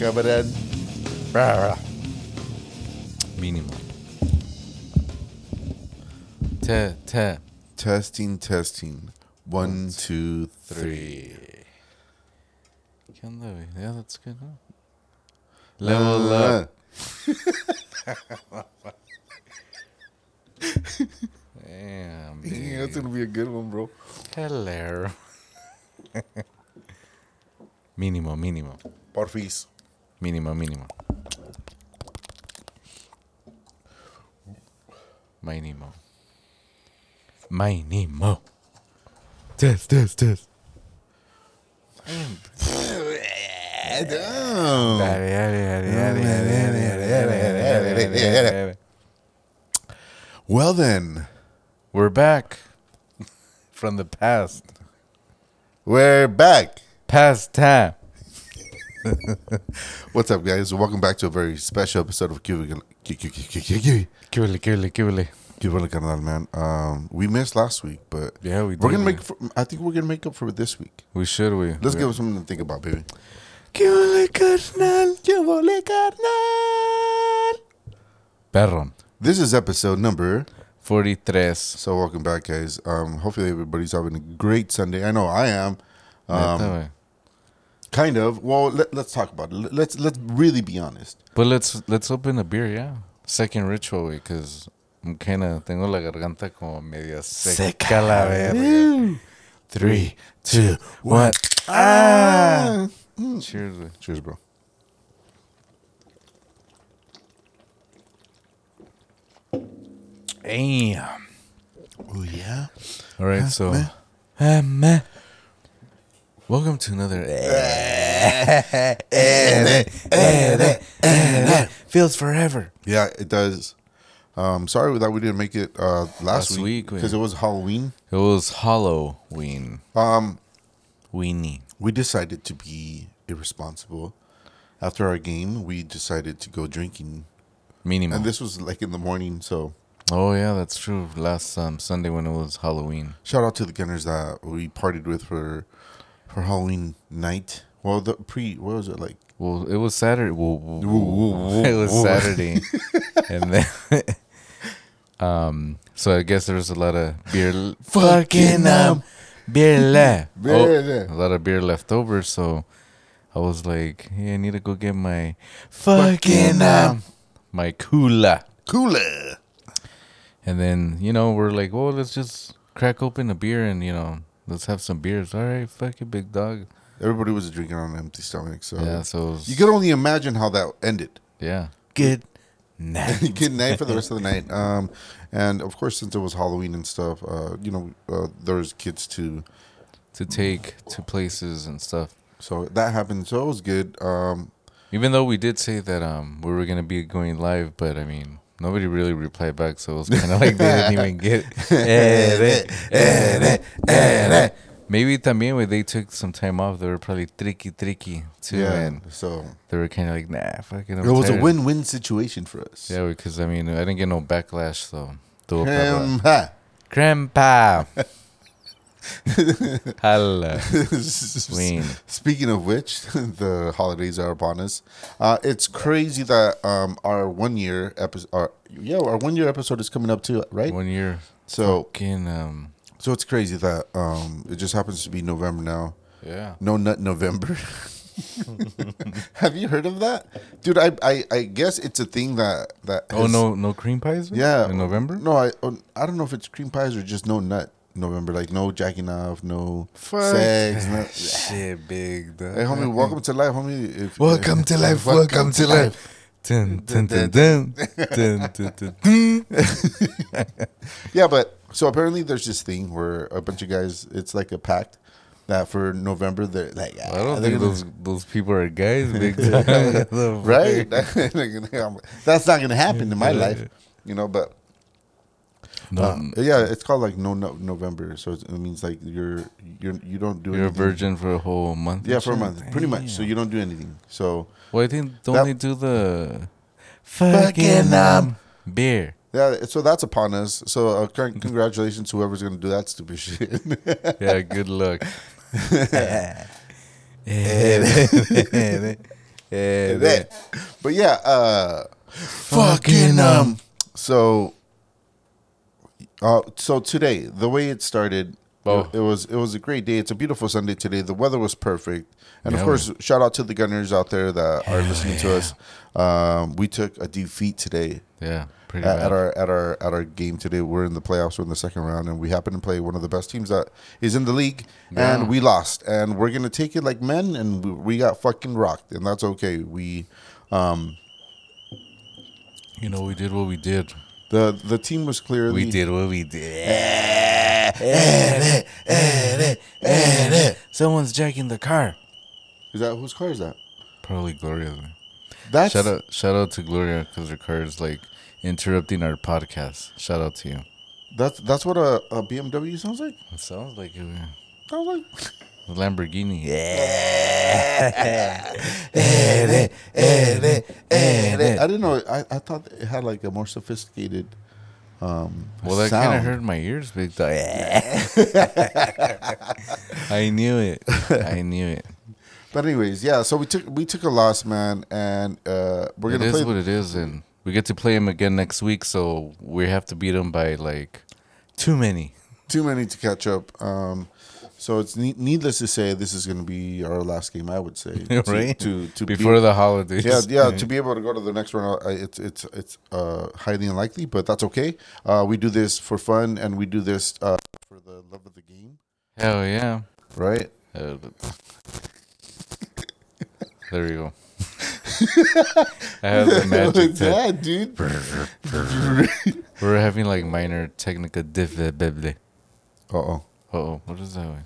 valor. Valor, cabrón. Mínimo. Te, te, Testing, testing. One, two, three. three. ¿Qué onda. Yeah, that's good, huh? Level up. Damn, Yeah, that's gonna be a good one, bro. Hello. mínimo, mínimo. Porfis. Mínimo, mínimo. Mínimo. Mínimo. Test, test, test. Well then, We're back from the past. we're back. Past time. What's up, guys? Welcome back to a very special episode of Cuba Cuba kibble. Canal, man. Um, we missed last week, but Yeah, we we're gonna make. For, I think we're gonna make up for it this week. We should, we. Let's we, give us something to think about, baby. Kibble, carnal. Kibble Canal. Perron. This is episode number 43. So welcome back, guys. Um, hopefully everybody's having a great Sunday. I know I am. Um. Kind of. Well, let, let's talk about it. Let's let's really be honest. But let's let's open a beer, yeah. Second ritual, because I'm kind of tengo la garganta como media seca, la verga. Three, two, one. Ah! Cheers, güey. Cheers, bro. Damn. Oh yeah. All right, so. Ah, meh. Welcome to another. Feels forever. Yeah, it does. Um, sorry that we didn't make it uh, last, Last week week, we- because it was Halloween. It was Halloween. Um, Weenie. we decided to be irresponsible. After our game, we decided to go drinking, Mínimo. and this was like in the morning. So oh, yeah, that's true. Last um, Sunday when it was Halloween. shout out to the Gunners that we partied with for for Halloween night. Well, the pre what was it like? Well, it was Saturday. Well, it was. Saturday, and then, um, so I guess there was a lot of beer. Fucking, um, beer left. Beer left. a lot of beer left over. So I was like, "Hey, I need to go get my fucking um, my cooler." Cooler. And then you know we're like, "Well, let's just crack open a beer and you know let's have some beers." All right, fuck it, big dog. Everybody was drinking on an empty stomach, so Yeah, so was- you could only imagine how that ended. yeah. Good night. Good night for the rest of the night. Um, and of course, since it was Halloween and stuff, uh, you know, uh, there was kids too, to take to places and stuff. so that happened. So it was good. Um, Even though we did say that um we were gonna be going live, but I mean nobody really replied back, so it was kind of like they didn't even get. Eh, eh, eh, eh. Maybe también when they took some time off, they were probably tricky tricky too, yeah. and So they were kind of like nah, fucking. I'm it was a win-win situation for us. Yeah, because I mean I didn't get no backlash, so. Ha. Grandpa. Swing. Speaking of which, the holidays are upon us. Uh, it's crazy that um, our one year episode, our, yeah, our one year episode is coming up too, right? One year. So, Fucking um. so it's crazy that um, it just happens to be November now. Yeah. No Nut November. Have you heard of that, dude? I, I I guess it's a thing that that. Oh no, no cream pies. Yeah, in November. No, I oh, I don't know if it's cream pies or just no nut November. Like no jacking off, no Fuck sex. No, Shit, big. Dog. hey, homie, welcome to life, homie. If, Welcome to life. Welcome to life. Dun, dun, dun, dun, dun, dun, dun, dun. Yeah, but so apparently there's this thing where a bunch of guys, it's like a pact that for November they're like, I ah, don't think gonna- those those people are guys, big. time. right? Um, that's not gonna happen in my life, you know. But No, uh, yeah, it's called like no, no November, so it means like you're you're you don't do you're a virgin for a whole month. Yeah, for a month, pretty much. So you don't do anything. So Well, I think don't they do the Fucking, um, beer? yeah, so that's upon us. So uh, con- congratulations, whoever's gonna do that stupid shit. Yeah, good luck. but yeah, uh, fucking um. So, uh, so today, the way it started, Oh. it, it was it was a great day. It's a beautiful Sunday today. The weather was perfect, and of course, shout out to the gunners out there that are listening to us. Um, we took a defeat today Yeah, pretty at, bad. at our at our at our game today. We're in the playoffs. We're in the second round, and we happen to play one of the best teams that is in the league, Yeah. and we lost. And we're gonna take it like men, and we, we got fucking rocked, and that's okay. We, um, you know, we did what we did. The the team was clearly We did what we did. Eh, eh, eh, Someone's jacking the car. Is that whose car is that? Probably Gloria. That's Shout out, shout out to Gloria because her car is like interrupting our podcast. Shout out to you. that's that's what a, a BMW sounds like. It sounds like it. Sounds like Lamborghini. Yeah. I didn't know. I, I thought it had like a more sophisticated. Um, Well, that kind of hurt my ears big time. I knew it. I knew it. But anyways, yeah. So we took we took a loss, man, and uh, we're gonna is play. what it is, and we get to play him again next week. So we have to beat him by like too many. too many to catch up. Um, so it's ne- needless to say, this is going to be our last game. I would say, Right? To to Before be, the holidays. yeah, yeah, to be able to go to the next round, uh, it's it's it's uh, highly unlikely, but that's okay. Uh, we do this for fun, and we do this uh, for the love of the game, Hell yeah. right? There we go. I have the magic yeah, dude. We're having like minor technical difficulty. Uh oh. Uh oh, what is that?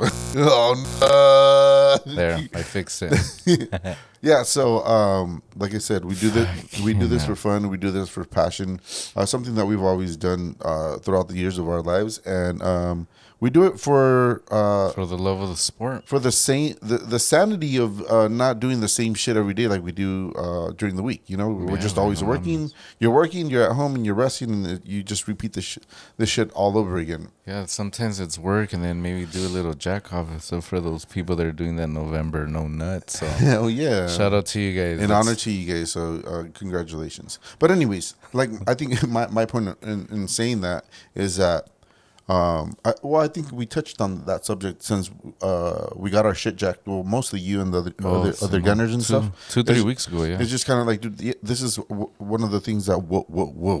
Oh no! There, I fixed it. Yeah, so um, like I said, we do this. We do this for fun. We do this for passion. Uh, something that we've always done uh, throughout the years of our lives, and um, we do it for uh, For the love of the sport. for the same the, the sanity of uh, not doing the same shit every day like we do uh, during the week. You know, we're Yeah, just always working. You're working. You're at home and you're resting, and you just repeat this sh- this shit all over again. Yeah, sometimes it's work and then maybe do a little jack off. So for those people that are doing that November no nuts. So Hell yeah! shout out to you guys. in That's- honor to you guys so uh, congratulations but anyways like i think my, my point in, in saying that is that um I, well i think we touched on that subject since uh we got our shit jacked well mostly you and the other, other, other gunners and two- stuff Two, three It's- weeks ago, yeah. it's just kind of like dude, this is w- one of the things that whoa. Whoa, whoa,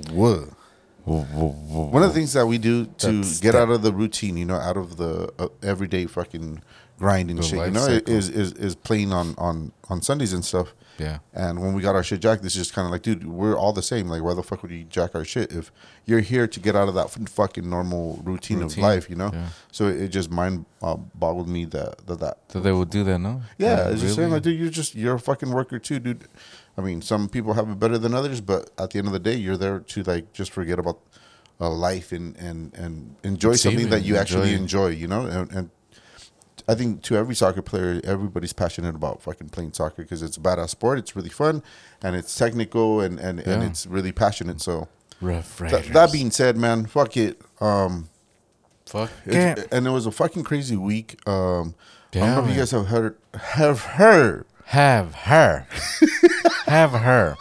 whoa, one of the things that we do to That's- get that- out of the routine you know out of the uh, everyday fucking grind and The shit you know cycle. is, is is playing on on on sundays and stuff Yeah. and when we got our shit jacked, this is just kind of like, dude, we're all the same. Like, why the fuck would you jack our shit if you're here to get out of that fucking normal routine, Routine, of life, you know? yeah. So it, it just mind uh, boggled me that that. that So they would do that, no? yeah, Like, it's just saying like, dude, you're just you're a fucking worker too, dude. I mean, some people have it better than others, but at the end of the day, you're there to like just forget about uh, life and and and enjoy Receive something it, that you actually enjoy. enjoy, you know, and. and I think to every soccer player, everybody's passionate about fucking playing soccer because it's a badass sport. It's really fun, and it's technical, and and, and it's really passionate. So th- that being said, man, fuck it. Um, Fuck. it's- and it was a fucking crazy week. Um, I don't know Yeah, if you guys have heard have heard. Have her. Have her.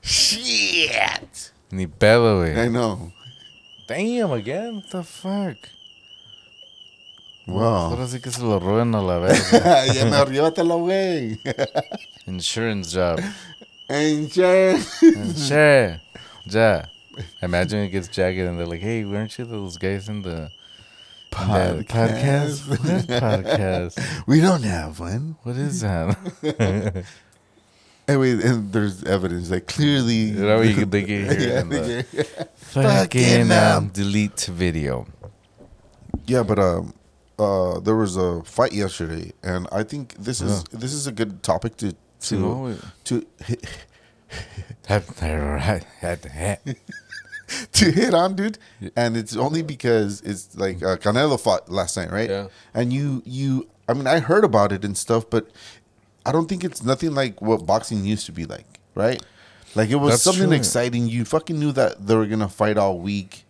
Shit. Ni pedo, I know. Damn, again? What the fuck? Wow. Ahora sí que se lo roben a la verga. ya me llévatelo, güey. Insurance job. Insurance. Sure. Ja. Imagine it gets jagged and they're like, hey, weren't you those guys in the podcast? What podcast? We don't have one. What is that? Anyway, and there's evidence that clearly. You know, you can dig it here yeah, the yeah. fucking um, delete video. Yeah, but um, uh, there was a fight yesterday, and I think this is this is a good topic to to know, to hit, to hit on, dude. And it's only because it's like uh, Canelo fought last night, right? Yeah. And you you, I mean, I heard about it and stuff, but I don't think it's nothing like what boxing used to be like, right? Like it was That's something true. exciting. You fucking knew that they were gonna fight all week,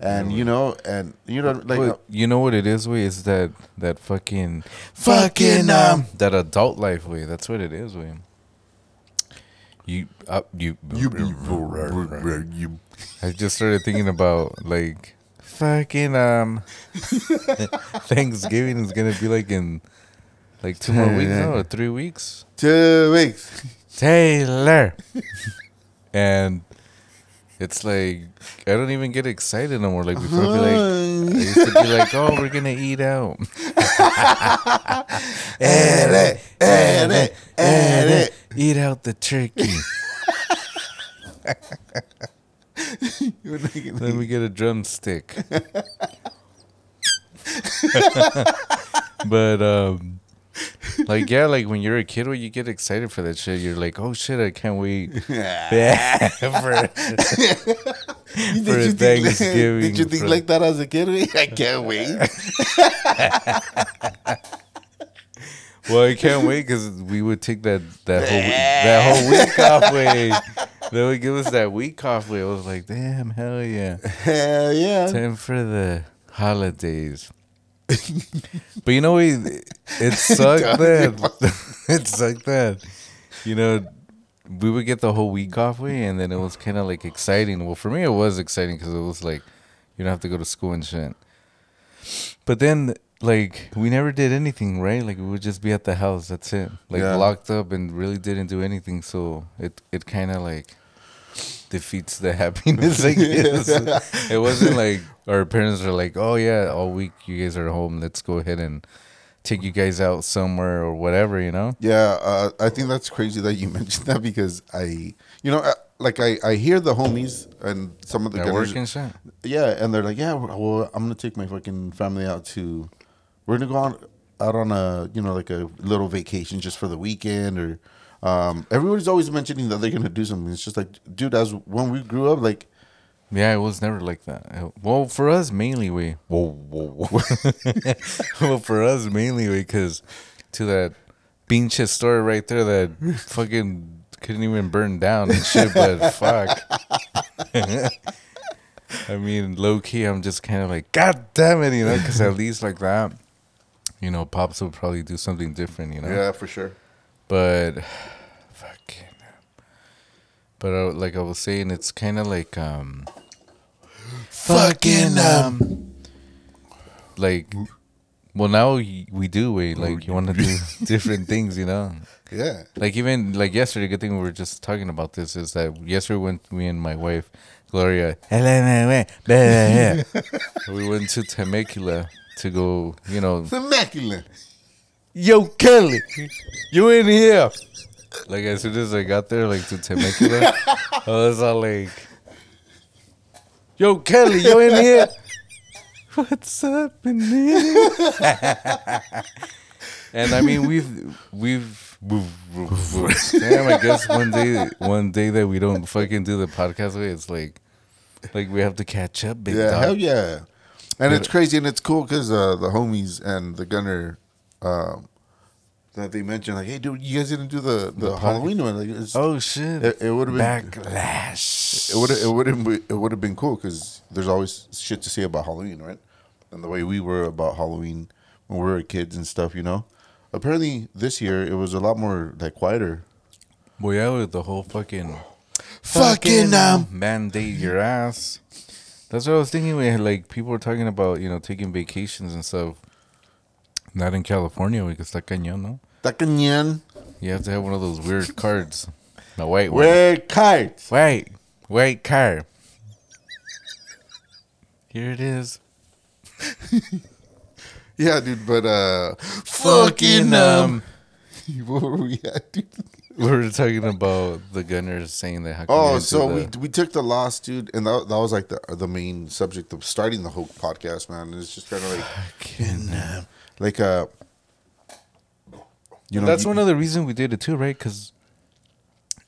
and you know, and you know, like But you know what it is, way is that that fucking fucking um that adult life way. That's what it is, way. You uh, you you be you. I just started thinking about like fucking um Thanksgiving is gonna be like in like two more weeks, no, or three weeks. Two weeks. Taylor. and it's like I don't even get excited no more. Like before, I'd be like I used to be like, "Oh, we're gonna eat out." Eh, eh, eh, eat out the turkey. Let me get a drumstick. but um, like yeah, like when you're a kid, when you get excited for that shit, you're like, "Oh shit, I can't wait." Yeah, for, Did for you think, Thanksgiving. did you think for- like that as a kid? I can't wait. Well, I can't wait because we would take that that whole week, that whole week off way. They would give us that week off way. I was like, damn, hell yeah, Hell yeah. time for the holidays. But you know, it, it sucked that it sucked that you know we would get the whole week off way, and then it was kind of like exciting. Well, for me, it was exciting because it was like you don't have to go to school and shit. But then, like, we never did anything, right? Like, we would just be at the house. That's it. Like, Yeah. locked up and really didn't do anything. So it it kind of like defeats the happiness. I guess it wasn't like our parents are like, "Oh yeah, all week you guys are home. Let's go ahead and take you guys out somewhere or whatever." You know? Yeah, uh, I think that's crazy that you mentioned that because I, you know, uh, like I, I hear the homies and some of the At gunners- work and shit. Yeah, and they're like, yeah, well, I'm gonna take my fucking family out to, we're gonna go on out on a, you know, like a little vacation just for the weekend or, um, everybody's always mentioning that they're gonna do something. It's just like, dude, as when we grew up, like, Yeah, it was never like that. Well, for us mainly, we. Whoa, whoa, whoa. well, for us mainly, because to that pinche store right there that fucking couldn't even burn down and shit. But fuck. I mean, low key, I'm just kind of like, God damn it, you know, because at least like that, you know, pops would probably do something different, you know. yeah, for sure. But fucking. But uh, like I was saying, it's kind of like um. Fucking, um, Like, well, now we do wait. Like, you want to do different things, you know. Yeah. Like even like yesterday, good thing we were just talking about this is that yesterday when me and my wife Gloria, we went to Temecula to go, you know, Immaculate. Yo, Kelly, you in here? Like as soon as I got there, like to Temecula, I was all like, "Yo, Kelly, you in here? What's up in here?" and I mean, we've we've. Damn, I guess one day, one day that we don't fucking do the podcast way, it's like, like we have to catch up, big Yeah, dog. hell yeah. And it's crazy and it's cool because uh, the homies and the gunner um, that they mentioned, like, hey, dude, you guys didn't do the, the, Halloween one. Like, it's, Oh shit! It- it would've been- backlash. it would it would have it would have been cool because there's always shit to say about Halloween, right? And the way we were about Halloween when we were kids and stuff, you know. Apparently, this year it was a lot more like quieter. Well, yeah, with the whole fucking Fucking, um, mandate your ass. That's what I was thinking. We had like people were talking about you know taking vacations and stuff. Not in California because está cañón, no. Tacañan. You have to have one of those weird cards, No, white one. Wear kites. Wait, wait, card. Here it is. Yeah, dude, but uh, Fucking um. what were we at, dude? We were talking about the gunners saying that. Oh, so we the- we took the loss, dude, and that, that was like the the main subject of starting the whole podcast, man. It's just kind of like Fucking, um, like uh, you know, that's you- one of the reasons we did it too, right? Because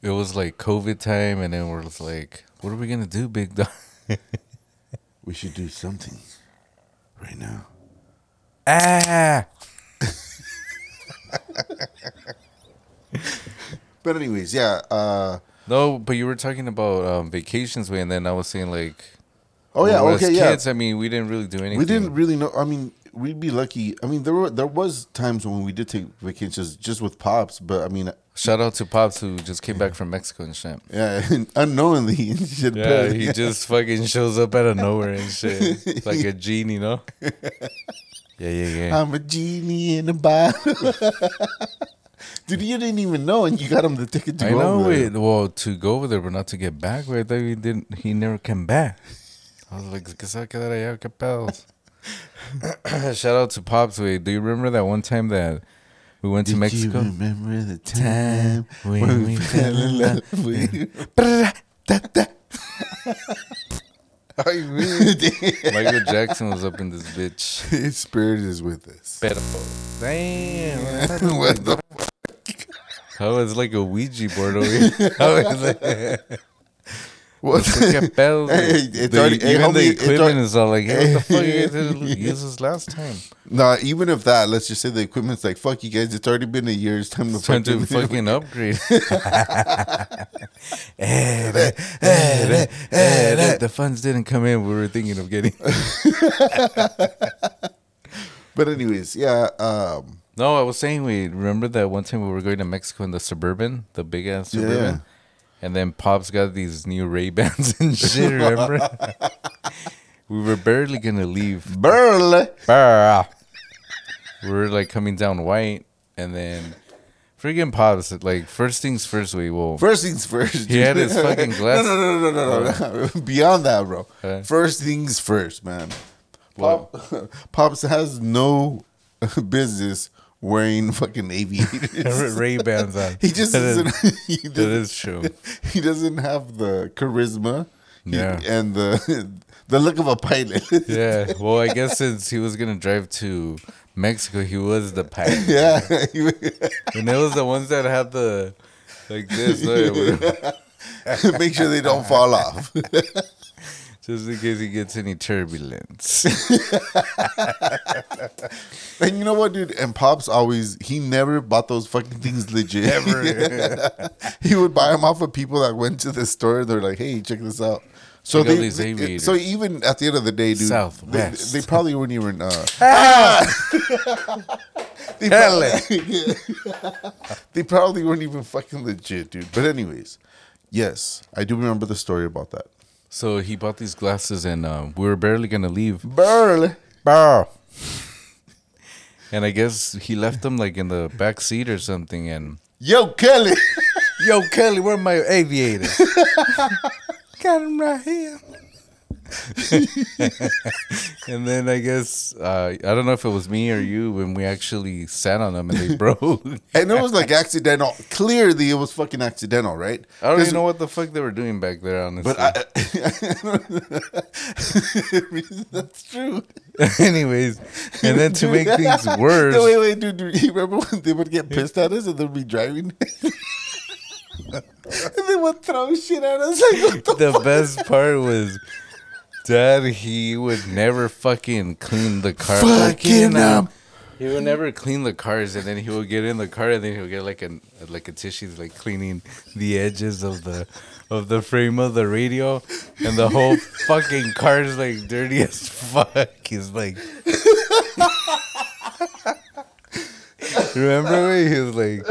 it was like COVID time, and then we're like, "What are we gonna do, big dog?" we should do something right now. ah, But anyways, yeah, uh, no, but you were talking about um, vacations, way, and then I was saying like, Oh yeah, Well, okay, yeah. Kids, I mean, we didn't really do anything. We didn't really know. I mean, we'd be lucky. I mean, there were there was times when we did take vacations just with pops, but I mean, Shout out to Pops who just came back from Mexico and shit. yeah, unknowingly, shit, Yeah, but- he just fucking shows up out of nowhere and shit, like a genie, no? Yeah, yeah, yeah. I'm a genie in a bottle. Dude, you didn't even know, and you got him the ticket to I go know. over there. Wait, well, to go over there, but not to get back. Wait, I thought he didn't. He never came back. I was like, "Que se va a quedar allá, qué pedos?" Shout out to Pops. Wait, do you remember that one time that we went to Did Mexico? you remember the time when we fell in love with you? I mean, Michael Jackson was up in this bitch. his spirit is with us. Pero, damn. what the How is like a Ouija board over here? How is like, what? pedos? Hey, The- it's already- hey, even homie, the equipment al- is all like, hey, what the fuck you guys didn't use this last time? Nah, even if that, let's just say the equipment's like, fuck you guys, it's already been a year. It's time to It's time to fucking. upgrade. The funds didn't come in. We were thinking of getting. but, anyways, yeah. Um, No, I was saying we remember that one time we were going to Mexico in the suburban, the big ass suburban, Yeah. And then Pop's got these new Ray Bans and shit. Remember? we were barely gonna leave. Burl. Brr. We were like coming down white, and then freaking Pops like first things first. We will. First things first. He had his fucking glass- No, no, no, no, no, no, no. Beyond that, bro. Okay. First things first, man. Pop, Pops has no business wearing fucking aviators. Ray Bans on. He just That is- doesn't. He That doesn't, is true. he doesn't have the charisma. he- Yeah. and the the look of a pilot. Yeah. Well, I guess since he was gonna drive to Mexico, he was the pilot. yeah. And it was the ones that had the like this, Make sure they don't fall off. Just in case he gets any turbulence. And you know what, dude? And Pops always he never bought those fucking things legit. Ever. he would buy them off of people that went to the store. They're like, "Hey, check this out." So they, they- so even at the end of the day, dude, Southwest. They, they probably weren't even. Uh, they, probably, they probably weren't even fucking legit, dude. But anyways, yes, I do remember the story about that. So he bought these glasses, and um, we were barely gonna leave. Burl. Bow. And I guess he left them like in the back seat or something. And Yo, Kelly. yo, Kelly, where are my aviators? Got them right here. and then I guess uh, I don't know if it was me or you when we actually sat on them and they broke. And it was like accidental. Clearly, it was fucking accidental, right? I don't even know what the fuck they were doing back there, honestly. But I, that's true. Anyways, and then to make things worse, No, wait, wait, dude, dude. You remember when they would get pissed at us and they'd be driving? and they would throw shit at us. Like, the the best part was dad he would never fucking clean the car. Fucking, um, he would never clean the cars and then he would get in the car and then he would get like a like a tissue like cleaning the edges of the of the frame of the radio and the whole fucking car is like dirty as fuck. He's like remember when he was like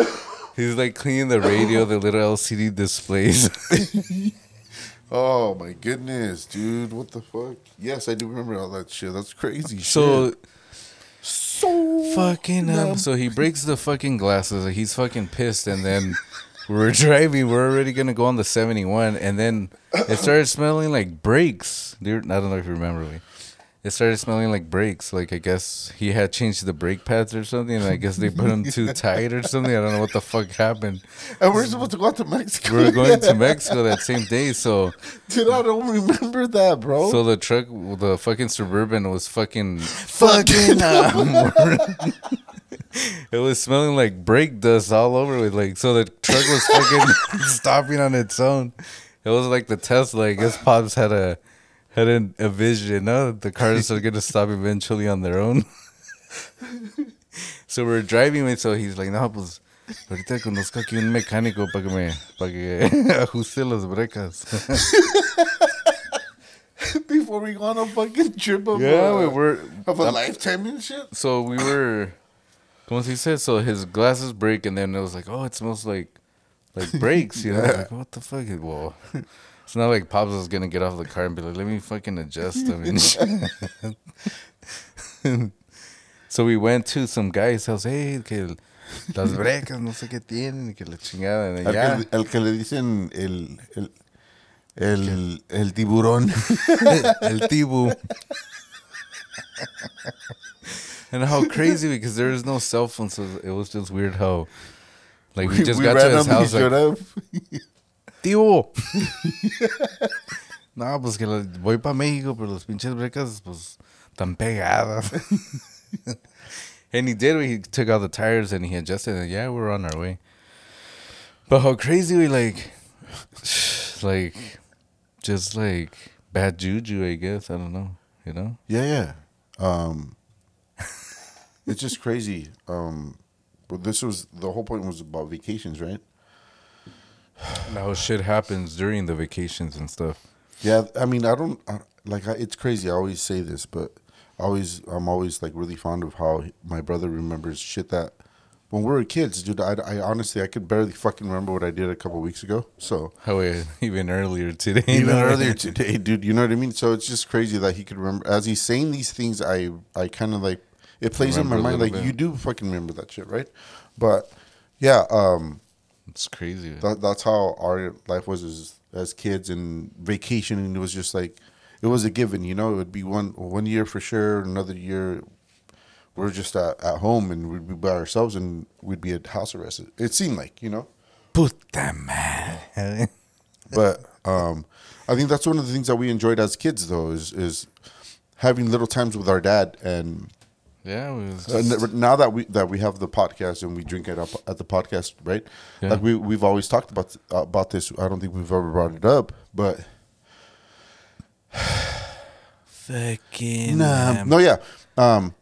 he's like cleaning the radio the little lcd displays Oh my goodness, dude! What the fuck? Yes, I do remember all that shit. That's crazy. So shit. so So fucking um, so he breaks the fucking glasses. He's fucking pissed, and then we're driving. We're already gonna go on the seventy one, and then it started smelling like brakes. Dude, I don't know if you remember me. It started smelling like brakes. Like I guess he had changed the brake pads or something. And I guess they put them too tight or something. I don't know what the fuck happened. and we're supposed to go out to Mexico. We were going to Mexico that same day, so Dude, I don't remember that, bro. so the truck, the fucking suburban was fucking fucking it was smelling like brake dust all over it. Like so, the truck was fucking stopping on its own. It was like the Tesla. I guess Pops had a had an, a vision. No, the cars are gonna stop eventually on their own. so we're driving, and so he's like, "No, pues ahorita conozco aquí un mecánico para que me para que ajuste las brecas." before we go on a fucking trip of Yeah, uh, we were. of a lifetime and shit. So we were. Como he said, so his glasses break, and then it was like, oh, it smells like, like brakes. You know, Yeah. like what the fuck? Well, it's not like Pops was gonna get off the car and be like, let me fucking adjust them. And so we went to some guy's house. Hey, que las brecas no sé qué tienen, y que la chingada. Al, ya. que, al que le dicen el el el, el tiburón. El Tibu. and how crazy because there is no cell phone, so it was just weird how, like, we just got to his house, like, No, pues que voy para México, pero las pinches brecas, pues, tan pegadas. and he did, he took out the tires and he adjusted, and yeah, we're on our way. But how crazy we like, like, just like bad juju, I guess. I don't know, you know? Yeah, yeah. Um, it's just crazy. Um, but this was the whole point was about vacations, right? How shit happens during the vacations and stuff. Yeah, I mean, I don't I, like. I, it's crazy. I always say this, but I always, I'm always like really fond of how my brother remembers shit that when we were kids, dude. I, I honestly, I could barely fucking remember what I did a couple weeks ago. So How we, even earlier today. even earlier today, dude. You know what I mean? So it's just crazy that he could remember. As he's saying these things, I, I kind of like it plays in my mind. Like bit. you do fucking remember that shit, right? But yeah, um, It's crazy. that, that's how our life was as as kids and vacation and it was just like it was a given you know it would be one one year for sure another year we're just at, at home and we'd be by ourselves and we'd be at house arrest it seemed like you know Puta madre. but um i think that's one of the things that we enjoyed as kids though is is having little times with our dad and Yeah, just, now that we that we have the podcast and we drink it up at the podcast, right? Yeah. Like we we've always talked about about this. I don't think we've ever brought it up, but fucking. nah, no, yeah, um,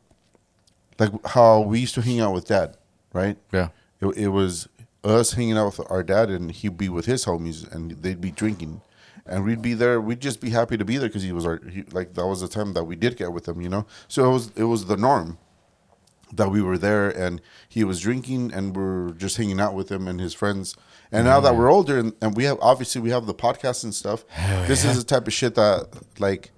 like how we used to hang out with dad, right? Yeah. It, it was us hanging out with our dad, and he'd be with his homies, and they'd be drinking, and we'd be there. We'd just be happy to be there because he was our he, like that was the time that we did get with him, you know. So it was it was the norm that we were there, and he was drinking, and we're just hanging out with him and his friends. And now that we're older, and, and we have obviously we have the podcast and stuff. this is the type of shit that like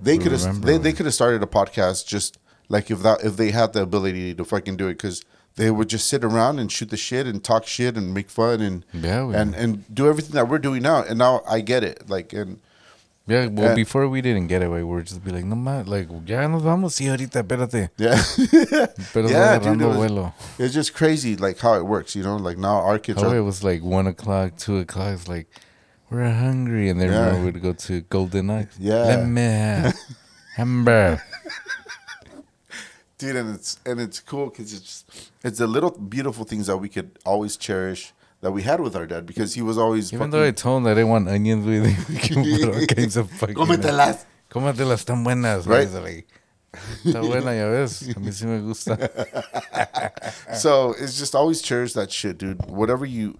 they could have they, they could have started a podcast just like if that if they had the ability to fucking do it because they would just sit around and shoot the shit and talk shit and make fun and Yeah, we- and and do everything that we're doing now. And now I get it. Like and Yeah, well, Yeah. before we didn't get away, we were just be like, no más, like, ya nos vamos, sí, ahorita, espérate. yeah, Pero Yeah, dude, it was- it's just crazy like how it works. You know, like now our kids are it was like one o'clock, two o'clock. It's like we're hungry, and then Yeah. we would go to Golden Ox. Yeah. let me hamburger. Dude and it's and it's cool because it's it's the little beautiful things that we could always cherish that we had with our dad because he was always Even fucking, though I told him that I didn't want onions, we we can put all kinds of fucking. Cómetelas. Cómetelas, buenas. Right. Right. Like, está buena, ya ves. A mí sí me gusta. so it's just always cherish that shit dude whatever you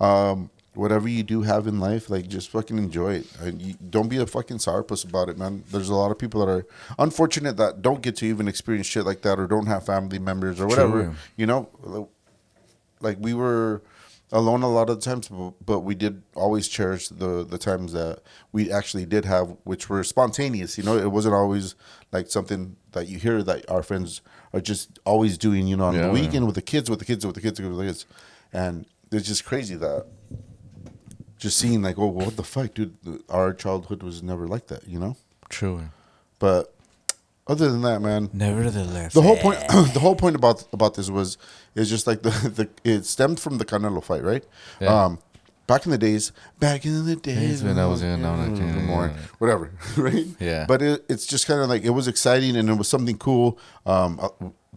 um whatever you do have in life like just fucking enjoy it. And you, don't be a fucking sourpuss about it man. There's a lot of people that are unfortunate that don't get to even experience shit like that or don't have family members or whatever True. you know? Like we were alone a lot of the times but we did always cherish the the times that we actually did have which were spontaneous you know? It wasn't always like something that you hear that our friends are just always doing you know on Yeah, the yeah. weekend with the kids with the kids with the kids with the kids. And it's just crazy that just seeing like oh what the fuck dude our childhood was never like that you know True. but other than that man Nevertheless, the whole point the whole point about about this was is just like the, the it stemmed from the Canelo fight, right? Yeah. Um back in the days, back in the days when I was young, no, more whatever, right? Yeah. But it, it's just kind of like it was exciting and it was something cool. Um uh,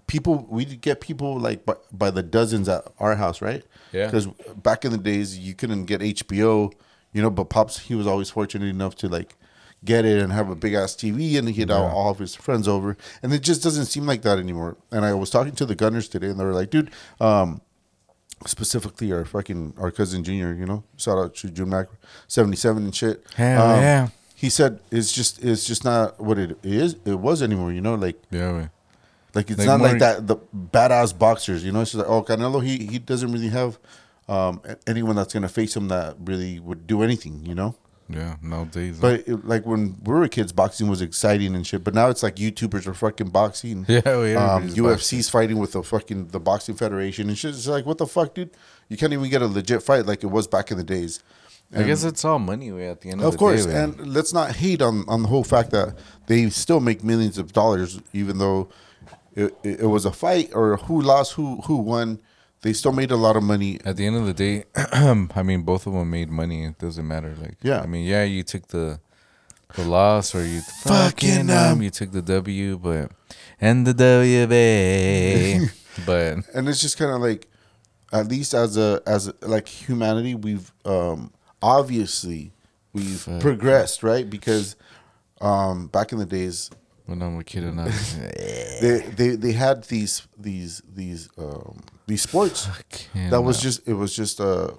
people we'd get people like by, by the dozens at our house, right? Yeah. Because back in the days you couldn't get HBO, you know, but Pops he was always fortunate enough to like get it and have a big ass TV and he'd have all of his friends over. And it just doesn't seem like that anymore. And I was talking to the Gunners today and they were like, dude, um, specifically our fucking our cousin Junior, you know, shout out to June Mac seventy seven and shit. Hell Um, yeah. he said it's just it's just not what it is. It was anymore. You know, like Yeah, way. Like it's Like not more- like that. The badass boxers. You know, it's like oh Canelo. He he doesn't really have um, anyone that's gonna face him that really would do anything. You know. Yeah, nowadays. But it, like when we were kids, boxing was exciting and shit. But now it's like YouTubers are fucking boxing. yeah, we Um, UFC's fighting with the fucking the boxing federation and shit. It's like what the fuck, dude? You can't even get a legit fight like it was back in the days. I guess it's all money way at the end of, Of the course, day. and let's not hate on on the whole fact that they still make millions of dollars, even though it, it, it was a fight or who lost, who who won. They still made a lot of money. at the end of the day, I mean, both of them made money. It doesn't matter. Like, Yeah. I mean, yeah, you took the the loss or you Fucking, um, um, you took the W, but and the W, but and it's just kind of like at least as a as a, like humanity we've um obviously we've Fuck. progressed right because um back in the days when I'm a kid and I, they they, they had these these these um these sports that was just it was just uh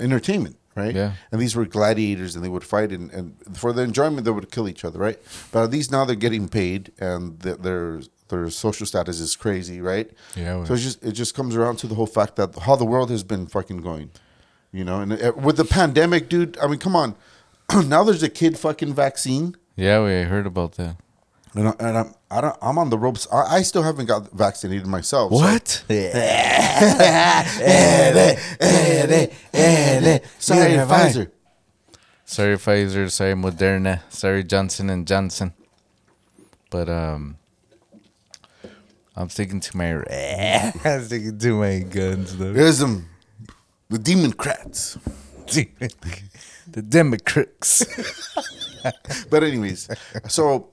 entertainment right? Yeah. and these were gladiators and they would fight and, and for the enjoyment they would kill each other right? But at least now they're getting paid and th- their their social status is crazy right? Yeah, so it just it just comes around to the whole fact that how the world has been fucking going you know? And uh, with the pandemic dude i mean come on. Now there's a kid fucking vaccine. Yeah, we heard about that. And, I, and I'm I don't, I'm on the ropes. I, I still haven't got vaccinated myself. so- eh, eh, eh, Sorry, Neither have I. Pfizer. Sorry Pfizer, sorry Moderna, sorry Johnson and Johnson. But um I'm sticking to my I'm sticking to my guns though. There's them, the Democrats. the Democrats. But anyways, so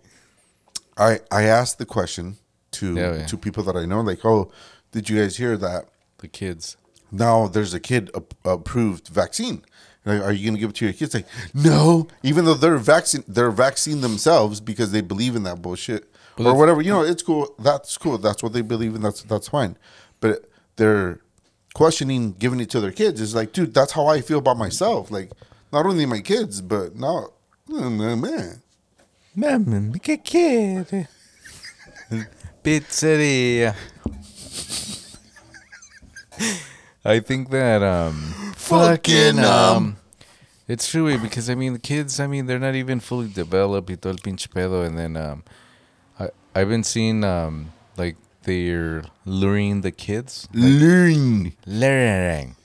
I I asked the question to Yeah, yeah. to people that I know, like, oh, did you guys hear that? the kids. Now there's a kid ap- approved vaccine. Like, are you gonna give it to your kids? Like, no. Even though they're vaccine, they're vaccine themselves because they believe in that bullshit or whatever. You know, it's cool. That's cool. That's what they believe in. That's that's fine. But they're questioning giving it to their kids. Is like, dude, that's how I feel about myself. Like, not only my kids, but now, man. Mamma, che kid. Pizzeria. I think that um Fucking, um, it's true because I mean the kids I mean they're not even fully developed y todo el pinche pedo and then um I I've been seeing um like they're luring the kids Learn. luring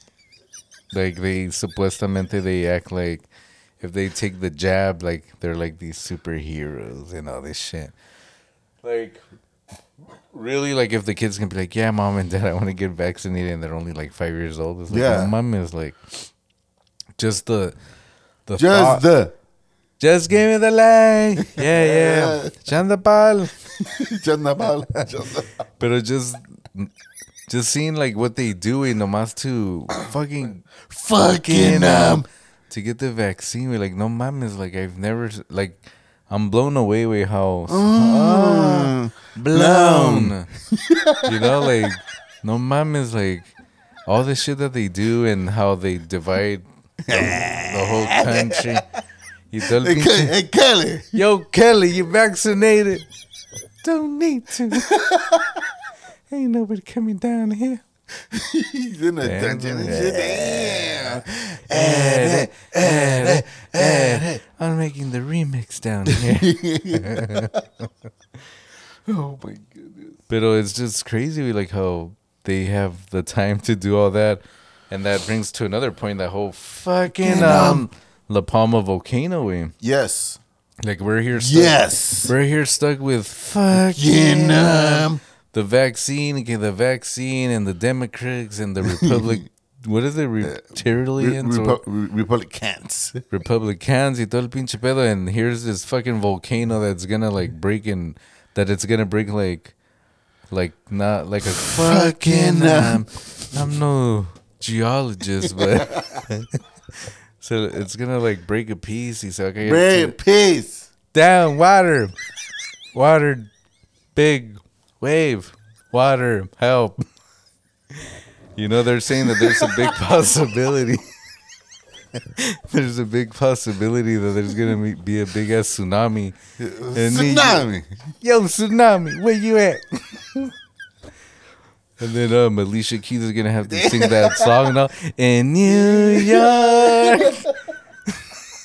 like they supuestamente they act like if they take the jab like they're like these superheroes and all this shit like really like if the kids can be like yeah mom and dad i want to get vaccinated and they're only like five years old it's like Yeah. mom is like just the the Just thought- the. just give me the line yeah yeah Chandapal. Chandamal. But just just seeing like what they do in nomás to fucking Fucking um. To get the vaccine. We're like, no mames, like I've never like I'm blown away with how Mm. blown. you know, like no mames, like all the shit that they do and how they divide the, the whole country. You tell el Hey, Ke- hey, Kelly. Yo, Kelly, you vaccinated? Don't need to. Ain't nobody coming down here. He's in a Damn. dungeon and shit. Damn. I'm making the remix down here. Oh my goodness. but it's just crazy, like how they have the time to do all that, and that brings to another point that whole fucking um La Palma volcano. eh? Yes. Like we're here. Stuck, Yes. we're here stuck with fucking um, the vaccine, okay, the vaccine, and the Democrats and the Republic. what is it, Re- Reptilians Repu- Re- Republicans. Republicans y todo el pinche pedo? And here's this fucking volcano that's gonna like break and that it's gonna break like, like not like a fucking. Fucking, Um, I'm no geologist, but so it's gonna like break a piece. He's like, okay, Red piece. down water water big wave water help you know they're saying that there's a big possibility there's a big possibility that there's gonna be- be a big ass tsunami. And Tsunami. Yo, tsunami, where you at? and then um, Alicia Keys is gonna have to sing that song now in New York,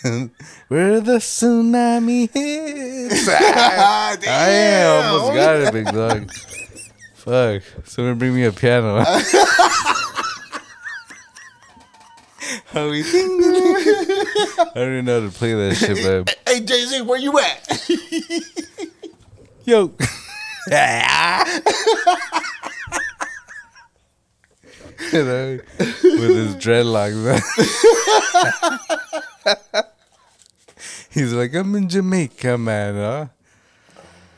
where the tsunami hits. I almost got it, big dog. Fuck, someone bring me a piano. How we ding, ding, ding. I don't even know how to play that shit, but Hey Jay Z, where you at? yo. You know, with his dreadlocks. He's like, I'm in Jamaica, man, huh?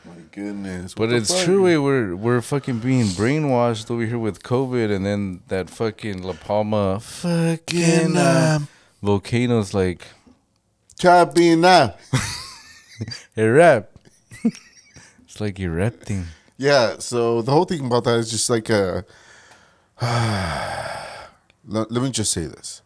My goodness. But what it's fuck? true, eh, we're we're fucking being brainwashed over here with COVID, and then that fucking La Palma fucking uh, um, volcano's like being now. erupt. it's like erupting. Yeah, so the whole thing about that is just like a. let, let me just say this.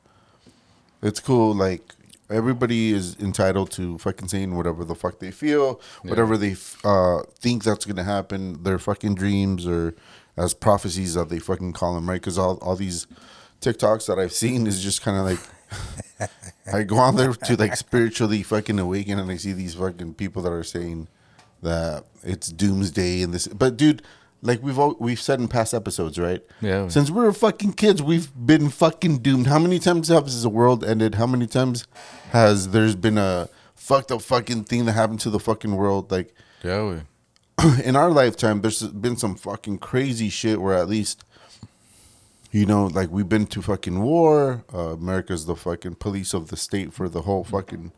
It's cool, like everybody is entitled to fucking saying whatever the fuck they feel, whatever they f- uh, think that's gonna happen, their fucking dreams or as prophecies that they fucking call them, right? Because all all these TikToks that I've seen is just kind of like I go on there to like spiritually fucking awaken, and I see these fucking people that are saying that it's doomsday and this. But dude, like we've all, we've said in past episodes, right? Yeah. Since we were fucking kids, we've been fucking doomed. How many times has the world ended? How many times has there's been a fucked up fucking thing that happened to the fucking world? Like Yeah, we. in our lifetime, there's been some fucking crazy shit where at least, you know, like we've been to fucking war. Uh, America's the fucking police of the state for the whole fucking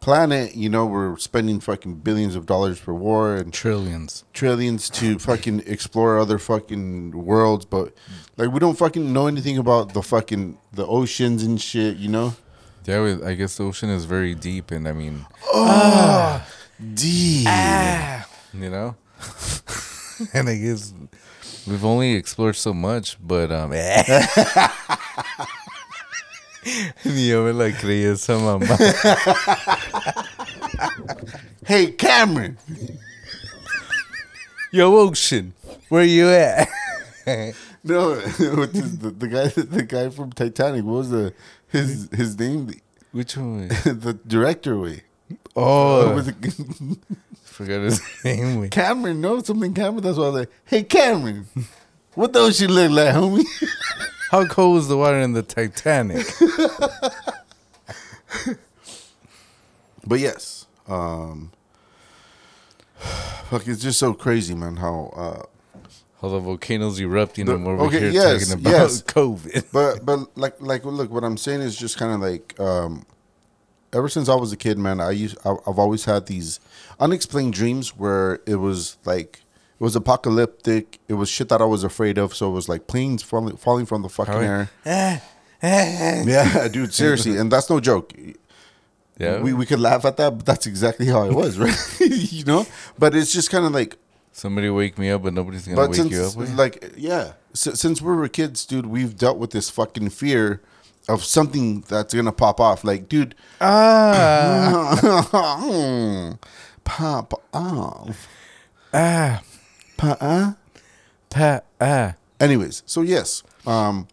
planet. You know, we're spending fucking billions of dollars for war and Trillions. trillions to fucking explore other fucking worlds, but like we don't fucking know anything about the fucking the oceans and shit. You know, Yeah, we, I guess the ocean is very deep, and I mean, deep. you know, and I guess we've only explored so much, but um. Yo me la creí esa mamá. Hey, Cameron. Yo, ocean, where you at? No, the, the guy, the guy from Titanic. What was the his his name? Which one? the director way. Oh, Was it forgot his name. we. Cameron? No, something Cameron. That's why I was like, "Hey, Cameron, what those she look like, homie?" How cold was the water in the Titanic? But yes, um, fuck, it's just so crazy, man. How, uh, How the volcanoes erupting, The- and we're over okay, here yes, talking about yes. COVID. but but like like look, what I'm saying is just kind of like, um, ever since I was a kid, man, I used I, I've always had these unexplained dreams where it was like. It was apocalyptic. It was shit that I was afraid of. So it was like planes falling, falling from the fucking How- air. Yeah, dude, seriously, and that's no joke. Yeah, We we could laugh at that, but that's exactly how it was, right? you know. But it's just kind of like, somebody wake me up, but nobody's gonna but wake since you up. with? like yeah, S- since we were kids, dude, we've dealt with this fucking fear of something that's gonna pop off. Like, dude, ah, pop off, ah, pop. pa, ah. Anyways, so yes, um,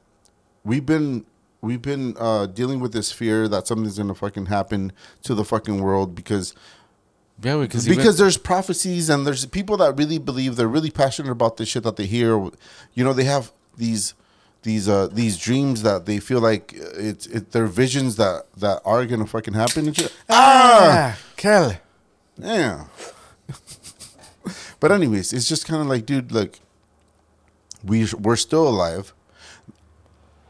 we've been we've been uh, dealing with this fear that something's gonna fucking happen to the fucking world because Yeah, because because there's prophecies and there's people that really believe they're really passionate about the shit that they hear. You know, they have these these uh these dreams that they feel like it's it, they're visions that that are gonna fucking happen and shit. ah, Kelly. Yeah. but anyways, it's just kind of like, dude, like we we're still alive.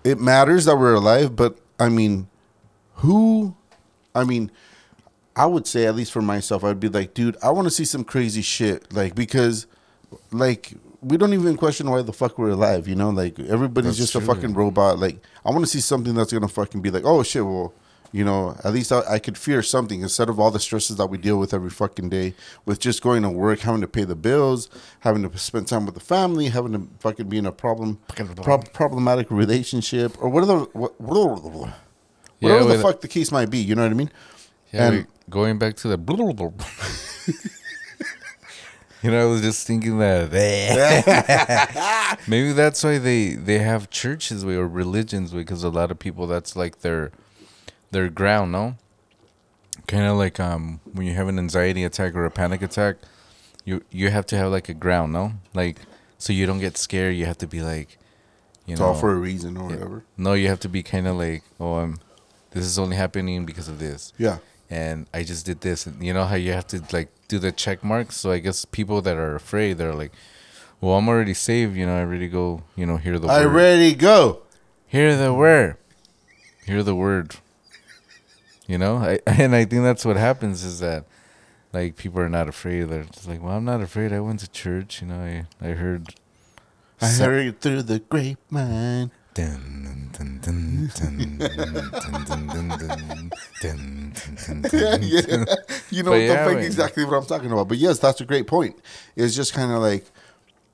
It matters that we're alive, but I mean, who? I mean, I would say at least for myself, I'd be like, dude, I want to see some crazy shit, like because, like. We don't even question why the fuck we're alive, you know? Like everybody's That's just a true. fucking robot. Like I want to see something that's gonna fucking be like, oh shit, well, you know, at least I, I could fear something instead of all the stresses that we deal with every fucking day with just going to work, having to pay the bills, having to spend time with the family, having to fucking be in a problem, prob- problematic relationship, or what are the what, whatever the with- fuck the case might be. You know what I mean? Yeah, And- wait, going back to the. you know, I was just thinking that maybe that's why they they have churches way or religions because a lot of people that's like their their ground, no? Kind of like um when you have an anxiety attack or a panic attack, you you have to have like a ground, no? Like so you don't get scared. You have to be like, you It's know, all for a reason or whatever. no, you have to be kind of like, oh, um, this is only happening because of this Yeah. And I just did this. And you know how you have to like do the check marks. So I guess people that are afraid, they're like, "Well, I'm already saved. You know, I already go. You know, hear the word I word. ready go. hear the word. Hear the word. You know, I, and I think that's what happens is that like people are not afraid. They're just like, "Well, I'm not afraid. I went to church. You know, I I heard." I heard it through the grapevine. You know, don't think exactly what I'm talking about. But yes, that's a great point. It's just kind of like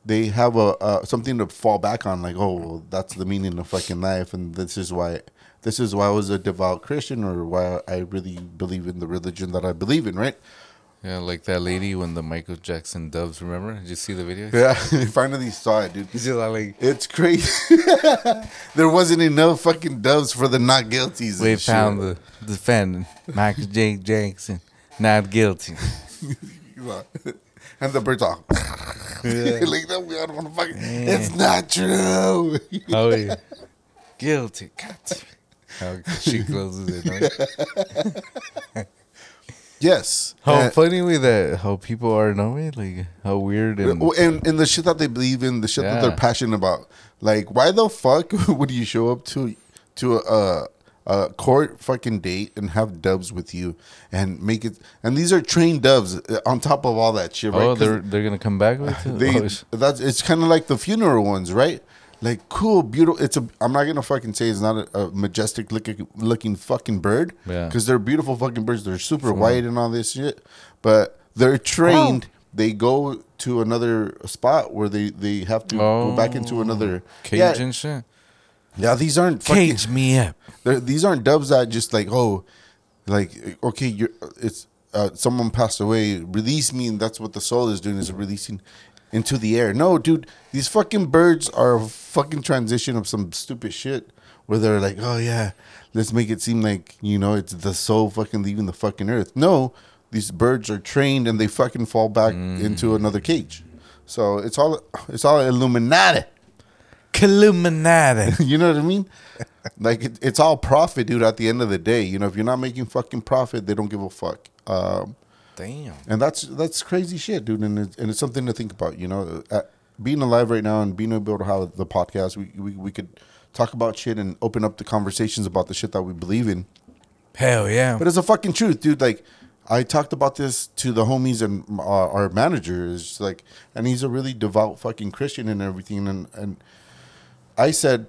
they have a something to fall back on, like, oh, that's the meaning of fucking life, and this is why, this is why I was a devout Christian, or why I really believe in the religion that I believe in, right? Yeah, like that lady when the Michael Jackson doves. Remember? Did you see the video? Yeah. I finally saw it, dude. Like, It's crazy. there wasn't enough fucking doves for the not guilties. we and shit. found the defendant, Michael J. Jackson, not guilty. and the birds all. like that, we don't want to fucking. It's not true. Oh yeah, guilty. God. How she closes it. Yes. How And- funny with that? How people are knowing, like how weird and and and the shit that they believe in, the shit that they're passionate about. Like, why the fuck would you show up to to a, a court fucking date and have doves with you and make it? And these are trained doves uh, on top of all that shit, right? oh, they're they're gonna come back with it. they Oh, that's it's kind of like the funeral ones, right? Like cool, beautiful. It's a. I'm not gonna fucking say it's not a, a majestic looking looking fucking bird, Yeah. Because they're beautiful fucking birds. They're super white and all this shit, but they're trained. They go to another spot where they they have to go back into another cage Yeah, and shit. yeah, these aren't fucking, Cage me up. these aren't doves that just like oh, like okay, you're it's uh, someone passed away. Release me, and that's what the soul is doing is releasing into the air. No, dude, these fucking birds are a fucking transition of some stupid shit where they're like, oh yeah, let's make it seem like you know it's the soul fucking leaving the fucking earth. No, these birds are trained and they fucking fall back into another cage. So it's all it's all Illuminati. Illuminati. you know what I mean? like it, it's all profit, dude. At the end of the day, you know, if you're not making fucking profit, they don't give a fuck. Um, Damn. and that's that's crazy shit, dude. And it's, and it's something to think about. You know, uh, being alive right now and being able to have the podcast, we, we we could talk about shit and open up the conversations about the shit that we believe in. Hell yeah. But it's a fucking truth, dude. Like I talked about this to the homies and uh, our manager is like, and he's a really devout fucking Christian and everything. And and I said,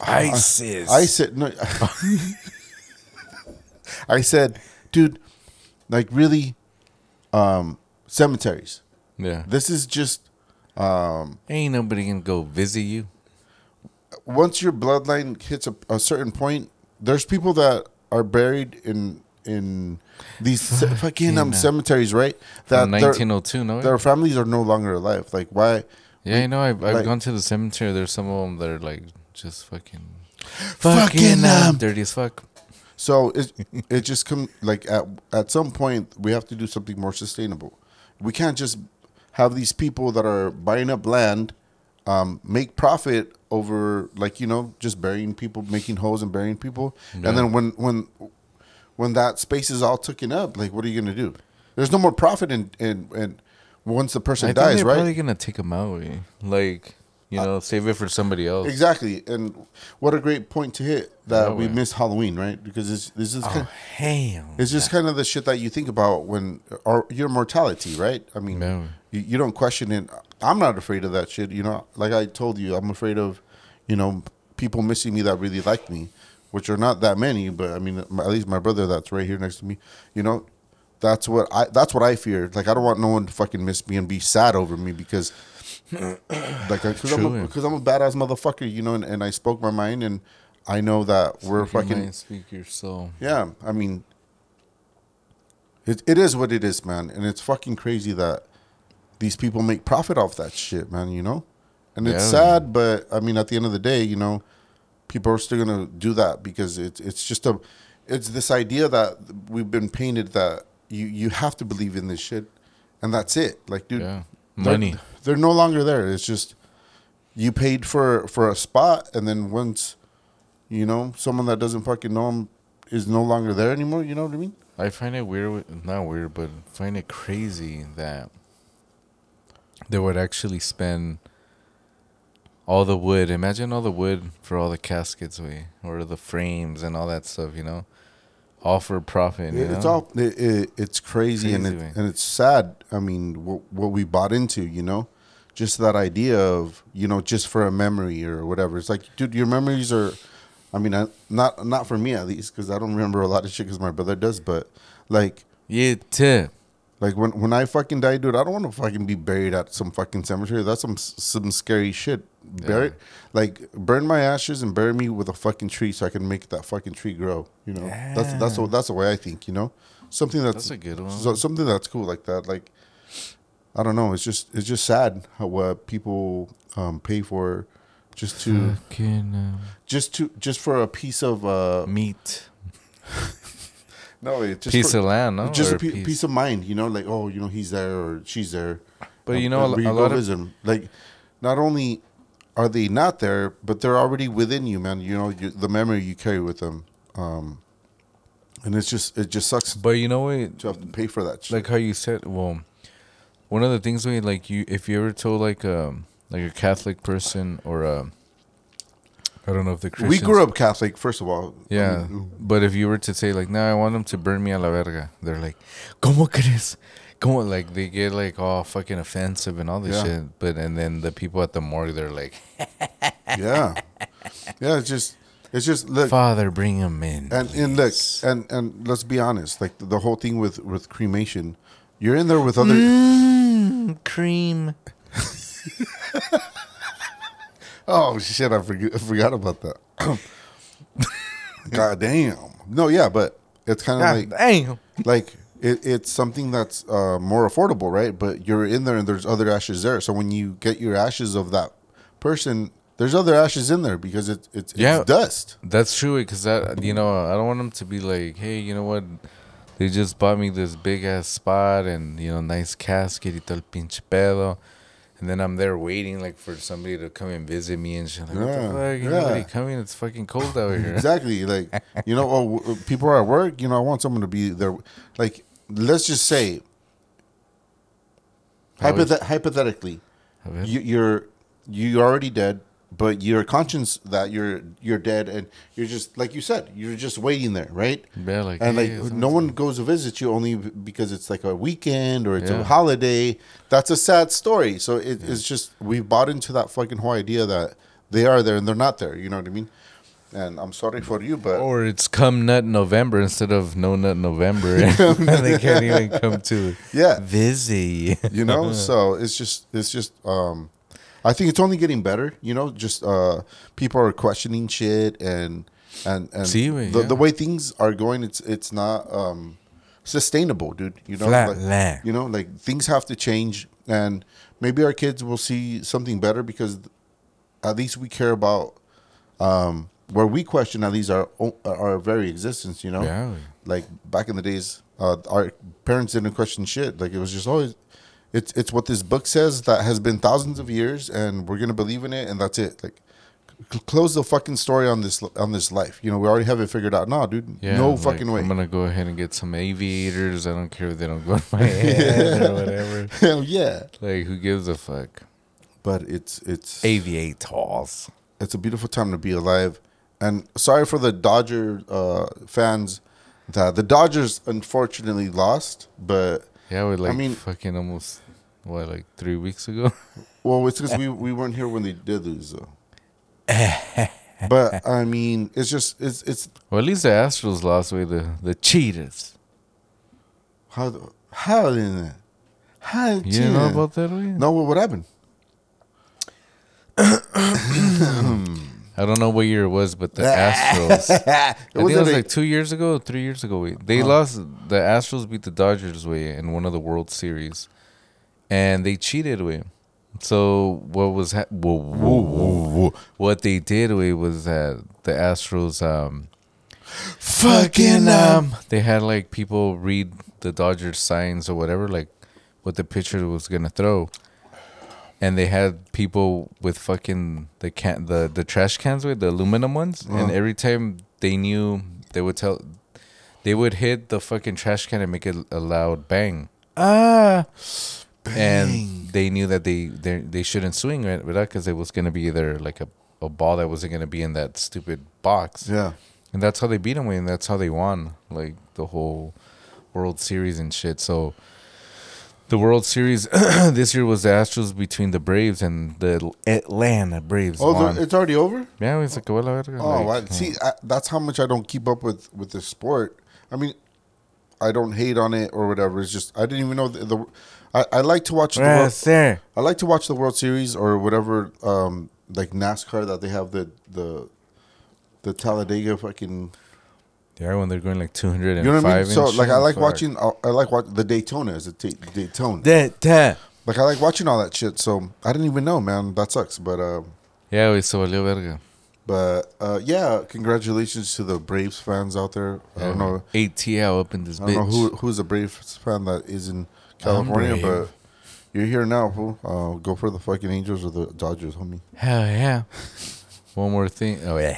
ISIS. I said no. I said, dude, like really, um, cemeteries. yeah. This is just um, Ain't nobody gonna go visit you. once your bloodline hits a, a certain point. There's people that are buried in in these ce- fucking um, cemeteries, right? That From their, 1902, no? their families are no longer alive. Like why? Yeah, you know, I've, I've like- gone to the cemetery. There's some of them that are like just fucking, Fucking, uh, um, dirty as fuck. So it it just come like at at some point we have to do something more sustainable. We can't just have these people that are buying up land, um, make profit over like you know just burying people, making holes and burying people, Yeah. and then when when when that space is all taken up, like what are you gonna do? There's no more profit in in, in once the person I think dies, they're right? probably gonna take them out. eh? Like, you know, save it for somebody else. Exactly, and what a great point to hit that Yeah, we missed Halloween, right? Because this this is oh, kind Oh, hell. It's just kind of the shit that you think about when or your mortality, right? I mean, No. you, you don't question it. I'm not afraid of that shit. You know, like I told you, I'm afraid of, you know, people missing me that really like me, which are not that many. But I mean, at least my brother that's right here next to me, you know, that's what I that's what I fear. Like I don't want no one to fucking miss me and be sad over me because, like, because I'm, a- I'm a badass motherfucker, you know, and, and I spoke my mind and. I know that we're Speak your fucking mind, speak your soul. yeah. I mean, it it is what it is, man, and it's fucking crazy that these people make profit off that shit, man. You know, and it's Yeah. sad, but I mean, at the end of the day, you know, people are still gonna do that because it's it's just a it's this idea that we've been painted that you you have to believe in this shit, and that's it. Like, dude, Yeah. Money. They're, no longer there. It's just you paid for for a spot, and then once you know someone that doesn't fucking know them is no longer there anymore. You know what I mean? I find it weird, not weird, but find it crazy that they would actually spend all the wood. Imagine all the wood for all the caskets, we or the frames and all that stuff. You know, all for profit. You it's know? all it, it, it's crazy, and Crazy, it, and it's sad. I mean, what, what we bought into, you know, just that idea of you know just for a memory or whatever. It's like, dude, your memories are. I mean, I, not not for me at least because I don't remember a lot of shit because my brother does. But like, Yeah, tip. like when when I fucking die, dude, I don't want to fucking be buried at some fucking cemetery. That's some some scary shit. Bury, like burn my ashes and bury me with a fucking tree so I can make that fucking tree grow. You know, that's that's the, that's the way I think. You know, something that's, That's a good one. so, something that's cool like that. Like I don't know. It's just it's just sad how what people um, pay for just to Fucking um, just to just for a piece of uh meat, no it's just piece for, of land, no? just Or a pe- piece of mind. You know, like oh you know he's there or she's there. But Um, you know, a, a lot of visit 'em. like not only are they not there, but they're already within you, man. You know you, the memory you carry with them, um, and it's just it just sucks But you know what? to have to pay for that. Shit. like how you said well one of the things we like you if you ever told like um like a catholic person or a i don't know if the Christians, we grew up Catholic, first of all. yeah but if you were to say like no i want them to burn me a la verga they're like como crees como like they get like all fucking offensive and all this Yeah. shit but and then the people at the morgue they're like yeah, yeah. It's just it's just look father bring him in and and look and and let's be honest. Like the whole thing with with cremation, you're in there with other. mm, cream Oh shit! I forgot. I forgot about that. God damn. No, yeah, but it's kind of like damn like it, it's something that's uh, more affordable, right? But you're in there and there's other ashes there. So when you get your ashes of that person, there's other ashes in there because it's it's, Yeah. it's dust. That's true because that you know I don't want them to be like, hey, you know what? They just bought me this big ass spot and you know nice casket y tal pinche pedo, and then I'm there waiting like for somebody to come and visit me and shit. Like, what Yeah, the fuck? Yeah. nobody coming. It's fucking cold out here. Exactly. Like you know, oh, people are at work. You know, I want someone to be there. Like let's just say, hypothet- hypothetically, you, you're you're already dead, but you're conscious that you're you're dead, and you're just like you said, you're just waiting there, right? Yeah, like, and like no one goes to visit you only because it's like a weekend or it's a holiday. That's a sad story. So it, it's just we've bought into that fucking whole idea that they are there and they're not there. You know what I mean? And I'm sorry for you, but Or it's come nut November instead of no nut November, and they can't even come to yeah, visit. you know. so it's just it's just um, I think it's only getting better. You know, just uh, people are questioning shit and and and güey, the, yeah. the way things are going, it's it's not um sustainable, dude. You know, Flat like- land. you know, like things have to change, and maybe our kids will see something better because at least we care about um where we question at least our own, our very existence. You know, Yeah, like back in the days, uh, our parents didn't question shit. Like it was just always, it's it's what this book says that has been thousands of years, and we're gonna believe in it, and that's it. Like, c- close the fucking story on this on this life. You know, we already have it figured out. No, dude, Yeah, no like, fucking way. I'm gonna go ahead and get some aviators. I don't care if they don't go in my head or whatever. Hell yeah. Like, who gives a fuck? But it's it's Aviators. it's a beautiful time to be alive. And sorry for the Dodger uh, fans that the Dodgers unfortunately lost, but Yeah, we like mean- fucking almost what like three weeks ago. Well, it's because we, we weren't here when they did lose, though. but I mean, it's just it's it's well, at least the Astros lost way the the cheaters. how the- how in that how You didn't know about that? Way? no what what happened? I don't know what year it was, but the Astros. I think it was like two years ago, three years ago. Wait, they lost. The Astros beat the Dodgers way in one of the World Series, and they cheated way. So what was ha- whoa, whoa, whoa, what they did way was that the Astros um fucking um they had like people read the Dodgers signs or whatever like what the pitcher was gonna throw. And they had people with fucking the can the the trash cans with the aluminum ones. And every time they knew they would tell they would hit the fucking trash can and make it a loud bang. Ah and they knew that they they, they shouldn't swing it because it was gonna be either like a, a ball that wasn't gonna be in that stupid box Yeah. and that's how they beat them, and that's how they won, like the whole World Series and shit. So the World Series this year was the Astros between the Braves and the Atlanta Braves. Oh, the, it's already over. yeah, it's like, "Que la Oh, like, I, see, I, that's how much I don't keep up with with the sport. I mean, I don't hate on it or whatever. It's just I didn't even know the. the I, I like to watch the Yes, World. I like to watch the World Series or whatever, um, like NASCAR that they have the the the Talladega fucking. Yeah, when they're going like two hundred and five. You know what I mean? So like I like watching. I, I like watching the Daytona is a t- Daytona. that. Like I like watching all that shit. So I didn't even know, man. That sucks. But uh, Yeah, we so valió verga. but uh, yeah, congratulations to the Braves fans out there. I don't know. ATL up in this I don't know who who's a Braves fan that is in California, but you're here now, fool. Uh, go for the fucking Angels or the Dodgers, homie. Hell yeah. One more thing. Oh yeah.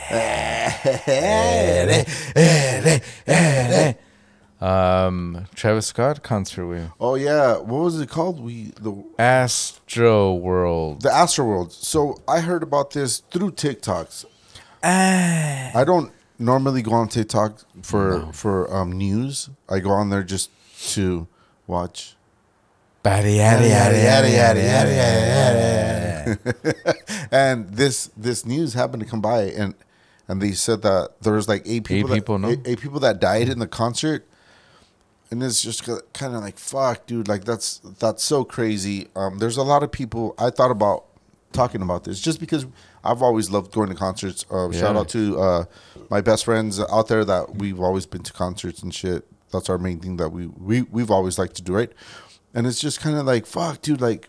um, Travis Scott concert with Oh yeah, what was it called? We the Astro World. the Astro World. So I heard about this through TikToks. Ah. I don't normally go on TikTok for for um, news. I go on there just to watch. Yada yada yada yada yada yada yada. and this this news happened to come by and and they said that there was like eight people, people, that, no? eight, eight people that died in the concert and it's just kind of like fuck dude like that's that's so crazy um there's a lot of people i thought about talking about this just because i've always loved going to concerts uh, shout Yeah. out to uh my best friends out there that we've always been to concerts and shit that's our main thing that we, we we've always liked to do right and it's just kind of like fuck dude like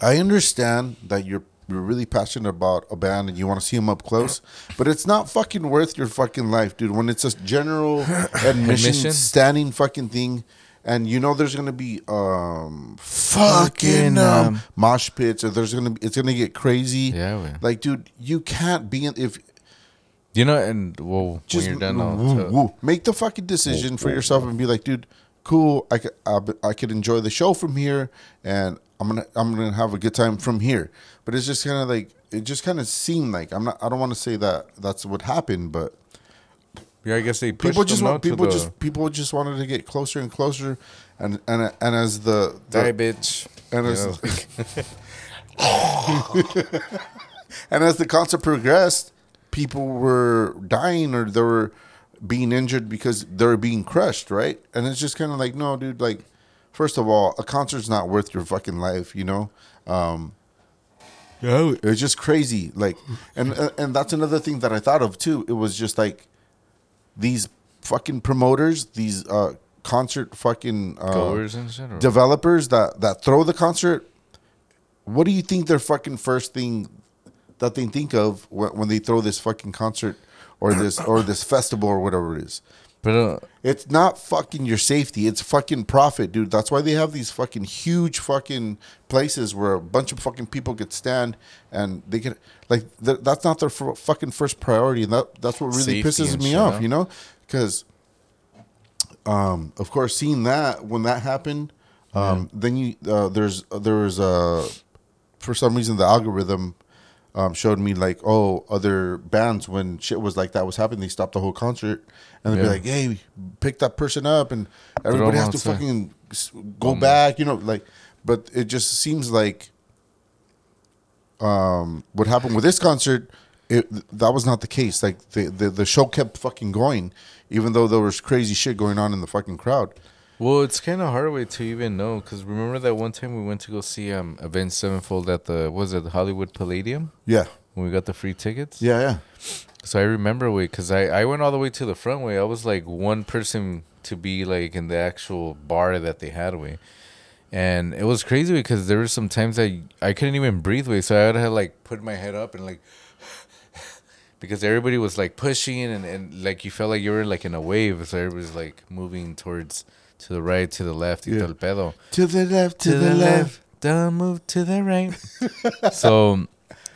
I understand that you're you're really passionate about a band and you want to see them up close, but it's not fucking worth your fucking life, dude. When it's a general admission, Admission? standing fucking thing, and you know there's gonna be um Fucking, fucking um, um, mosh pits, or there's gonna be it's gonna get crazy. Yeah, man. like dude, you can't be in if You know, and well, just when you're done, I'll woo, tell- woo. make the fucking decision for yourself and be like, dude, cool. I could I, I could enjoy the show from here, and I'm gonna I'm gonna have a good time from here. But it's just kind of like it just kind of seemed like I'm not. I don't want to say that that's what happened, but yeah, I guess they people pushed just want people the- just people just wanted to get closer and closer, and and and as the, the die, bitch. and as and as the concert progressed, people were dying or there were being injured because they're being crushed, right? And it's just kind of like, no, dude. Like, first of all, a concert's not worth your fucking life, you know. Um, it was just crazy, like, and and that's another thing that I thought of too. It was just like these fucking promoters, these uh, concert fucking uh, goers and shit. Developers that that throw the concert what do you think their fucking first thing that they think of when, when they throw this fucking concert or this or this festival or whatever it is. But uh, it's not fucking your safety. It's fucking profit dude. That's why they have these fucking huge fucking places where a bunch of fucking people could stand and they can like th- that's not their f- fucking first priority. And that that's what really Safety pisses me off you know? Because um, of course, seeing that when that happened, um, then you uh, there's there was uh, for some reason the algorithm um, showed me like oh other bands when shit was like that was happening they stopped the whole concert and they'd be like hey pick that person up and everybody has to fucking go back you know like but it just seems like um, what happened with this concert, it, that was not the case. Like the, the the show kept fucking going, even though there was crazy shit going on in the fucking crowd. Well, it's kind of hard way to even know because remember that one time we went to go see um Avenged Sevenfold at the was it the Hollywood Palladium Yeah, when we got the free tickets. Yeah, yeah. So I remember way because I I went all the way to the front way. I was like one person to be like in the actual bar that they had way. And it was crazy because there were some times I I couldn't even breathe way, so I had to like put my head up and like because everybody was like pushing and, and like you felt like you were like in a wave, so everybody was like moving towards to the right, to the left, y todo el pedo. To the left, to, the, left. don't move to the right. so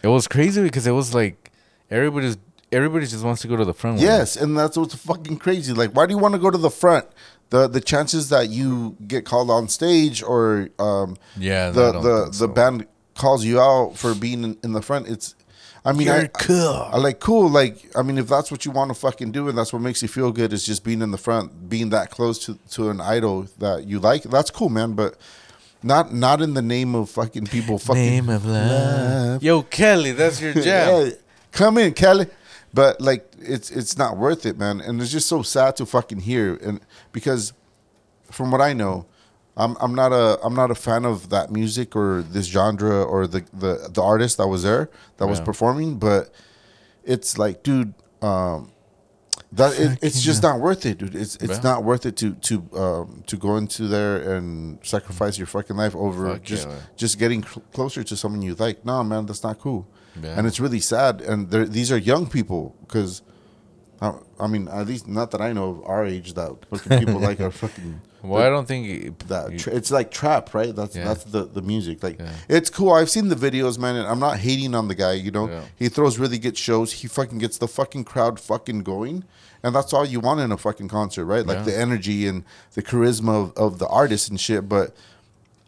it was crazy because it was like everybody's everybody just wants to go to the front. Yes, and that's what's fucking crazy. Like, why do you want to go to the front? The the chances that you get called on stage or um Yeah, the the the so. band calls you out for being in, in the front. It's I mean, I, You're cool. I like cool. Like, I mean, if that's what you want to fucking do, and that's what makes you feel good, is just being in the front, being that close to, to an idol that you like. That's cool, man. But not not in the name of fucking people. Fucking Name of love. love. Yo, Kelly, that's your jam. Yeah, come in, Kelly. But like, it's it's not worth it, man. And it's just so sad to fucking hear, and because from what I know, I'm I'm not a I'm not a fan of that music or this genre or the the the artist that was there that was performing. But it's like, dude, um, that it, it's just not worth it, dude. It's it's Yeah. not worth it to to um, to go into there and sacrifice your fucking life over Fuck just yeah. just getting cl- closer to someone you like. No, man, that's not cool. Yeah. And it's really sad. And these are young people because, I, I mean, at least not that I know of our age that fucking people like are fucking. Well, I don't think That tra- it's like trap, right? That's Yeah. that's the the music. Like Yeah. it's cool. I've seen the videos, man, and I'm not hating on the guy. You know, Yeah. he throws really good shows. He fucking gets the fucking crowd fucking going, and that's all you want in a fucking concert, right? Like the energy and the charisma of, of the artist and shit. But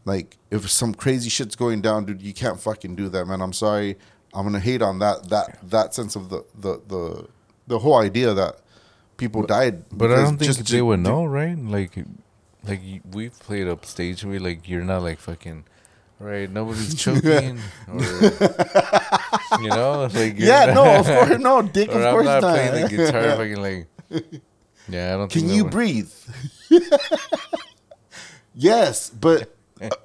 like, if some crazy shit's going down, dude, you can't fucking do that, man. I'm sorry. I'm gonna hate on that that that sense of the the the the whole idea that people died. But I don't think just they would know, right? Like, like we've played up stage where like you're not like fucking, right? Nobody's choking, or you know, like Yeah, not- no, of course, no, Dick, or of I'm not, not. playing the guitar, fucking like. Yeah, I don't. Can you breathe? yes, but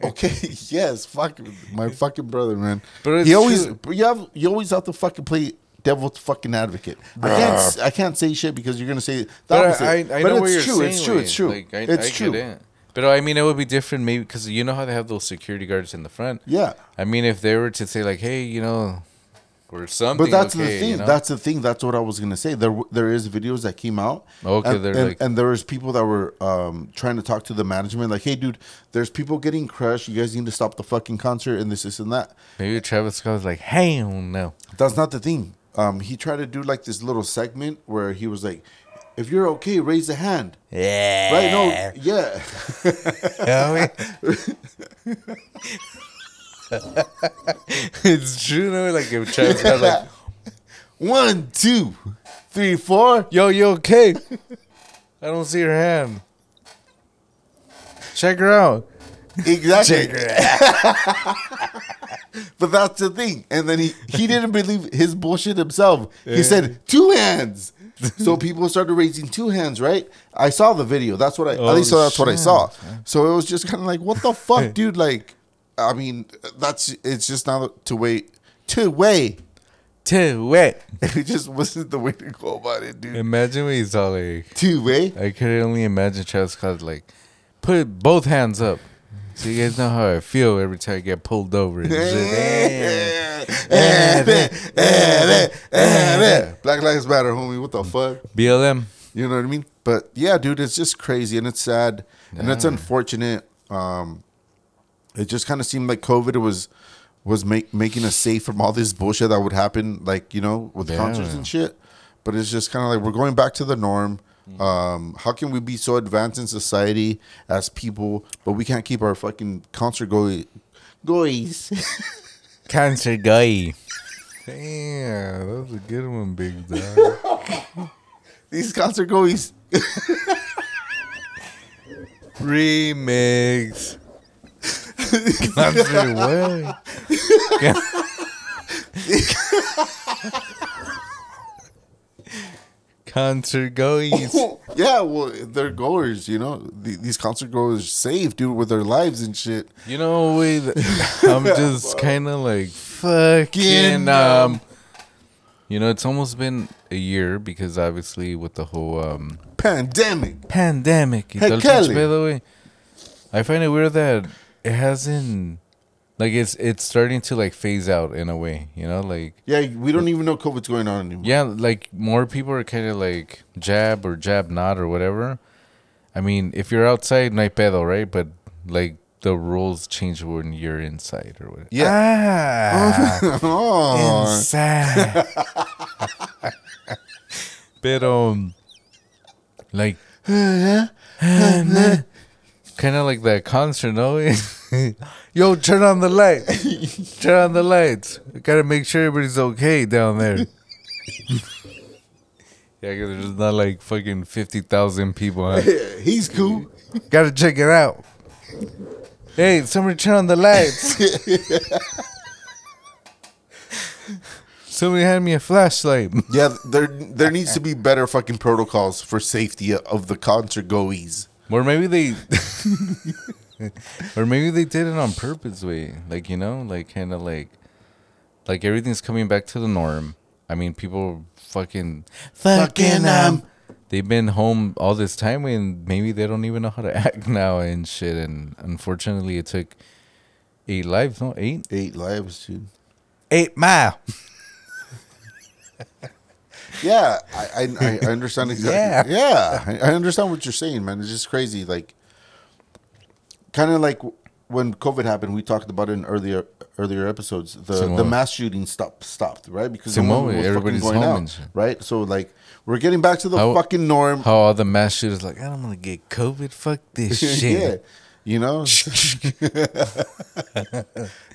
okay, yes, fuck my fucking brother, man. But it's he always true. you have you always have to fucking play devil's fucking advocate. I can't I can't say shit because you're gonna say the But opposite. I, I, I but know it's what you're true. saying. It's true. It's true. Like, I, it's I true. Get it. But I mean, it would be different, maybe because you know how they have those security guards in the front. Yeah. I mean, if they were to say like, "Hey, you know," or something. But that's okay, the thing. You know? That's the thing. That's what I was gonna say. There, there is videos that came out. Okay, and, they're and, like- and there was people that were um, trying to talk to the management, like, "Hey, dude, there's people getting crushed. You guys need to stop the fucking concert and this, this, and that." maybe Travis Scott was like, "Hell no." That's not the thing. Um, he tried to do like this little segment where he was like, "If you're okay, raise a hand." Yeah. Right? No, yeah. it's true, no? Like if Travis Scott like, One, two, three, four. "Yo, you okay?" I don't see her hand. Check her out. Exactly. but that's the thing. And then he he didn't believe his bullshit himself. He said two hands. so people started raising two hands, right? I saw the video. That's what I at Oh, least so that's what I saw. So it was just kind of like, what the fuck, dude? Like, I mean, that's it's just not to wait to wait. Two wet. It just wasn't the way to go about it, dude. Imagine when he's all like, Two way. I could only imagine Travis Scott like, put both hands up. So you guys know how I feel every time I get pulled over. and shit. Black Lives Matter, homie. What the fuck? BLM. You know what I mean? But yeah, dude, it's just crazy and it's sad and it's unfortunate. Um, it just kind of seemed like COVID was was make, making us safe from all this bullshit that would happen, like you know, with Yeah. concerts and shit. But it's just kind of like we're going back to the norm. Mm-hmm. Um, how can we be so advanced in society as people, but we can't keep our fucking concert going? Goys. Cancer guy. Damn, that was a good one, big dog. These concert goers. Remix. Cancer what? Concert goes. yeah, well, they're goers, you know. The- These concert goers save, dude, with their lives and shit. You know, wait, I'm just kind of like fucking um, You know, it's almost been a year because obviously with the whole um, Pandemic. pandemic, Hey, Kelly. pinche pedo, güey. I find it weird that it hasn't, like, it's it's starting to like phase out in a way. You know, like Yeah, we don't even know COVID's going on anymore. yeah, like more people are kind of like jab or jab not or whatever. I mean, if you're outside, no pedo, right? But like the rules change when you're inside or whatever. Yeah. Ah, oh. inside. Pero, um, like, kind of like that concert, no? Yo, turn on the light. turn on the lights. We gotta make sure everybody's okay down there. yeah, because there's not like fucking 50,000 people. Huh? Yeah, he's cool. Gotta check it out. Hey, somebody turn on the lights. somebody hand me a flashlight. Yeah, there there needs to be better fucking protocols for safety of the concert goees. Or maybe they, or maybe they did it on purpose. Way like you know, like kind of like, like everything's coming back to the norm. I mean, people fucking Fucking, um, they've been home all this time and maybe they don't even know how to act now and shit. And unfortunately, it took eight lives. No, eight, Eight lives, dude. eight mile. Yeah, I I, I understand exactly. Yeah, I, I understand what you're saying, man. It's just crazy. Like, kind of like when COVID happened, we talked about it in earlier earlier episodes. The Simone. the mass shooting stopped stopped right because no Simone, one was fucking everybody's going home out, shit. right. So like we're getting back to the How- fucking norm. How all the mass shooters like, I don't want to get COVID. Fuck this shit. yeah, you know. it's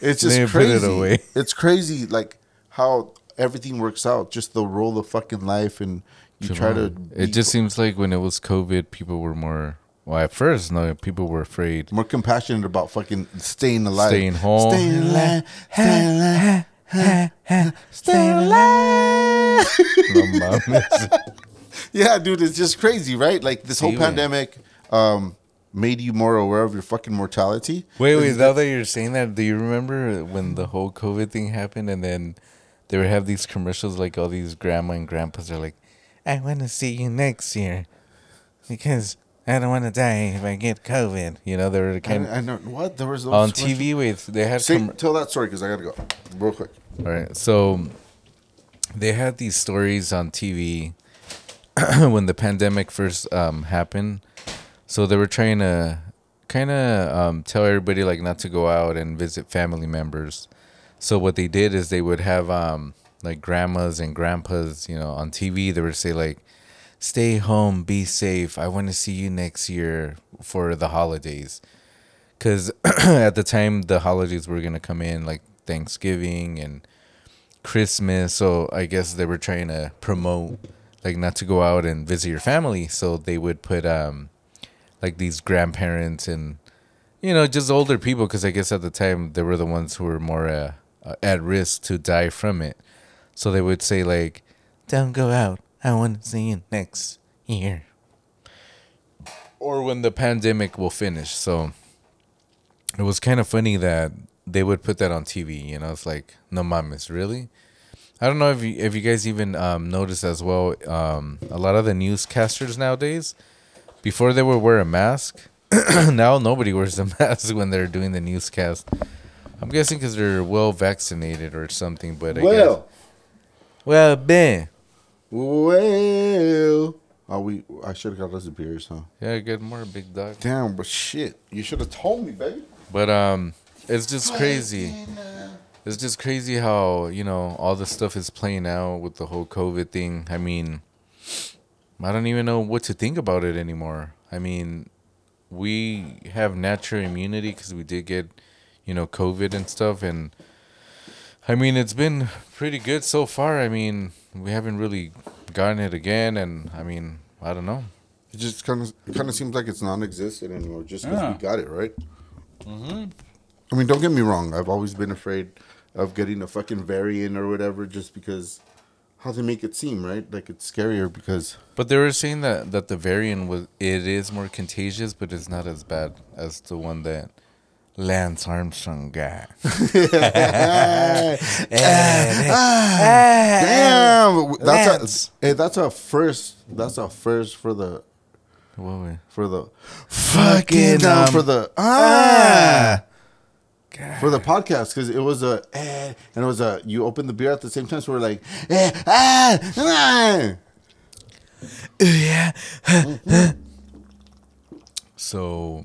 They just put crazy. it away. It's crazy, like how everything works out. Just the roll of fucking life, and you try to. It be just seems like when it was COVID, people were more. Well, at first, no, people were afraid. more compassionate about fucking staying alive, Staying home. staying alive, staying alive, staying alive. No mames. Yeah, dude, it's just crazy, right? Like this whole Sí, güey. pandemic um, made you more aware of your fucking mortality. wait, wait. Now that you're saying that, do you remember when the whole COVID thing happened, and then they would have these commercials like all these grandma and grandpas are like, "I want to see you next year because I don't want to die if I get COVID." You know, they were kind of I, I know what there was on. TV. with they had Say, com- tell that story because I gotta go real quick. All right. So they had these stories on TV when the pandemic first um, happened. So they were trying to kind of um, tell everybody like not to go out and visit family members. So what they did is they would have um, like grandmas and grandpas, you know, on TV. They would say like, "Stay home, be safe. I want to see you next year for the holidays." Because at the time the holidays were gonna come in like Thanksgiving and Christmas, so I guess they were trying to promote like not to go out and visit your family, so they would put um like these grandparents and you know just older people because I guess at the time they were the ones who were more uh, uh, at risk to die from it. So they would say like, "Don't go out. I want to see you next year." Or when the pandemic will finish. So it was kind of funny that they would put that on TV. You know, it's like, no mames, really? I don't know if you if you guys even um, noticed as well. Um, a lot of the newscasters nowadays, before they would wear a mask, now nobody wears a mask when they're doing the newscast. I'm guessing because they're well vaccinated or something. But I guess, Well, well, Ben, well. Oh, we. I should have got us beers, huh? yeah, good more big dog. Damn, but shit, you should have told me, baby. But um, it's just crazy. It's just crazy how you know all the stuff is playing out with the whole COVID thing. I mean, I don't even know what to think about it anymore. I mean, we have natural immunity because we did get, you know, COVID and stuff, and I mean it's been pretty good so far. I mean, we haven't really gotten it again, and I mean, I don't know. It just kind of kind of seems like it's non-existent anymore, just because Yeah. we got it right. Mm-hmm. I mean, don't get me wrong. I've always been afraid of getting a fucking variant or whatever, just because how they make it seem right, like it's scarier because But they were saying that that the variant was it is more contagious, but it's not as bad as the one that Lance Armstrong guy. Damn, that's a hey, that's a first. That's a first for the What way? for the Fucking, down um, for the ah. For the podcast, because it was a eh, and it was a you open the beer at the same time, so we're like eh, ah, ah. Yeah. so,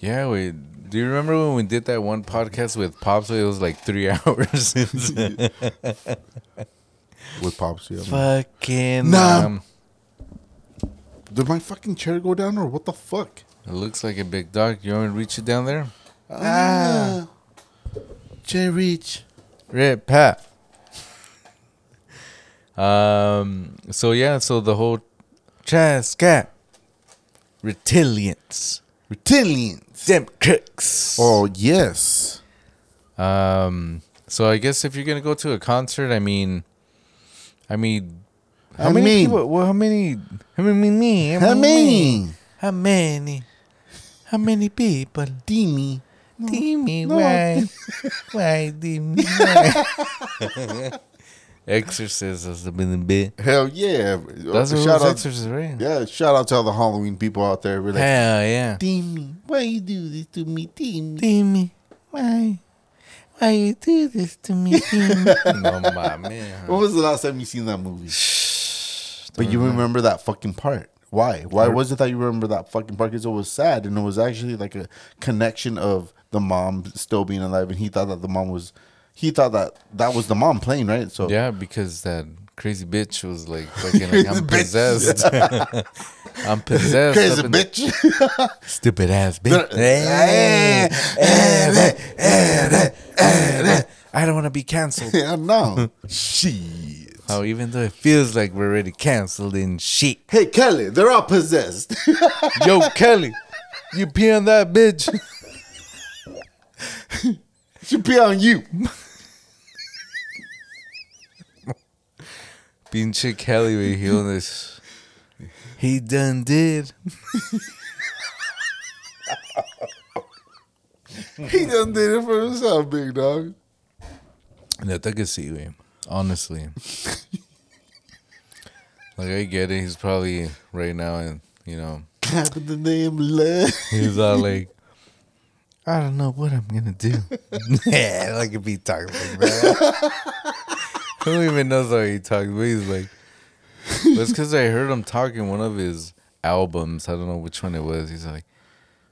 yeah, we. Do you remember when we did that one podcast with Pops? It was like three hours. with pops. Yeah. Fucking. Nah. Um, Did my fucking chair go down or what the fuck? it looks like a big dog. You want me to reach it down there? Ah, chair reach. Red Pat. Um. So yeah. So the whole Chascat Reptilians, Reptilians. Them crooks. Oh yes. Um. So I guess if you're gonna go to a concert, I mean, I mean, how I many mean- people? Well, how many? How many? How many? How many? How many people? Dimi. Dimi, no. why? why, Dimi? Why? Exorcist has been a bit. Hell yeah. That's what shout out. Exorcist, right? Yeah, shout out to all the Halloween people out there. Like, Hell yeah. Dimi, why you do this to me, Dimi? Dimi, why? Why you do this to me, Dimi? no, my man. When was the last time you seen that movie? But you remember that fucking part. Why? Why was it that you remember that fucking part? Because it was sad and it was actually like a connection of the mom still being alive, and he thought that the mom was, he thought that that was the mom playing, right? So Yeah, because that crazy bitch was like fucking like I'm possessed. I'm possessed. crazy bitch. Stupid ass bitch. I don't want to be canceled. yeah, no. Shit. Oh, even though it feels like we're already canceled in shit. Hey Kelly, they're all possessed. Yo, Kelly, you pee on that bitch. Should be on you. Pinche Kelly, we heal this. He done did. He done did it for himself, big dog. Neta que sí, güey. Honestly. like, I get it. He's probably right now, and you know, Clapping the name love. he's all like, I don't know what I'm gonna do. yeah, like if he talks like that. Who even knows how he talks? But he's like, that's because I heard him talking one of his albums. I don't know which one it was. He's like,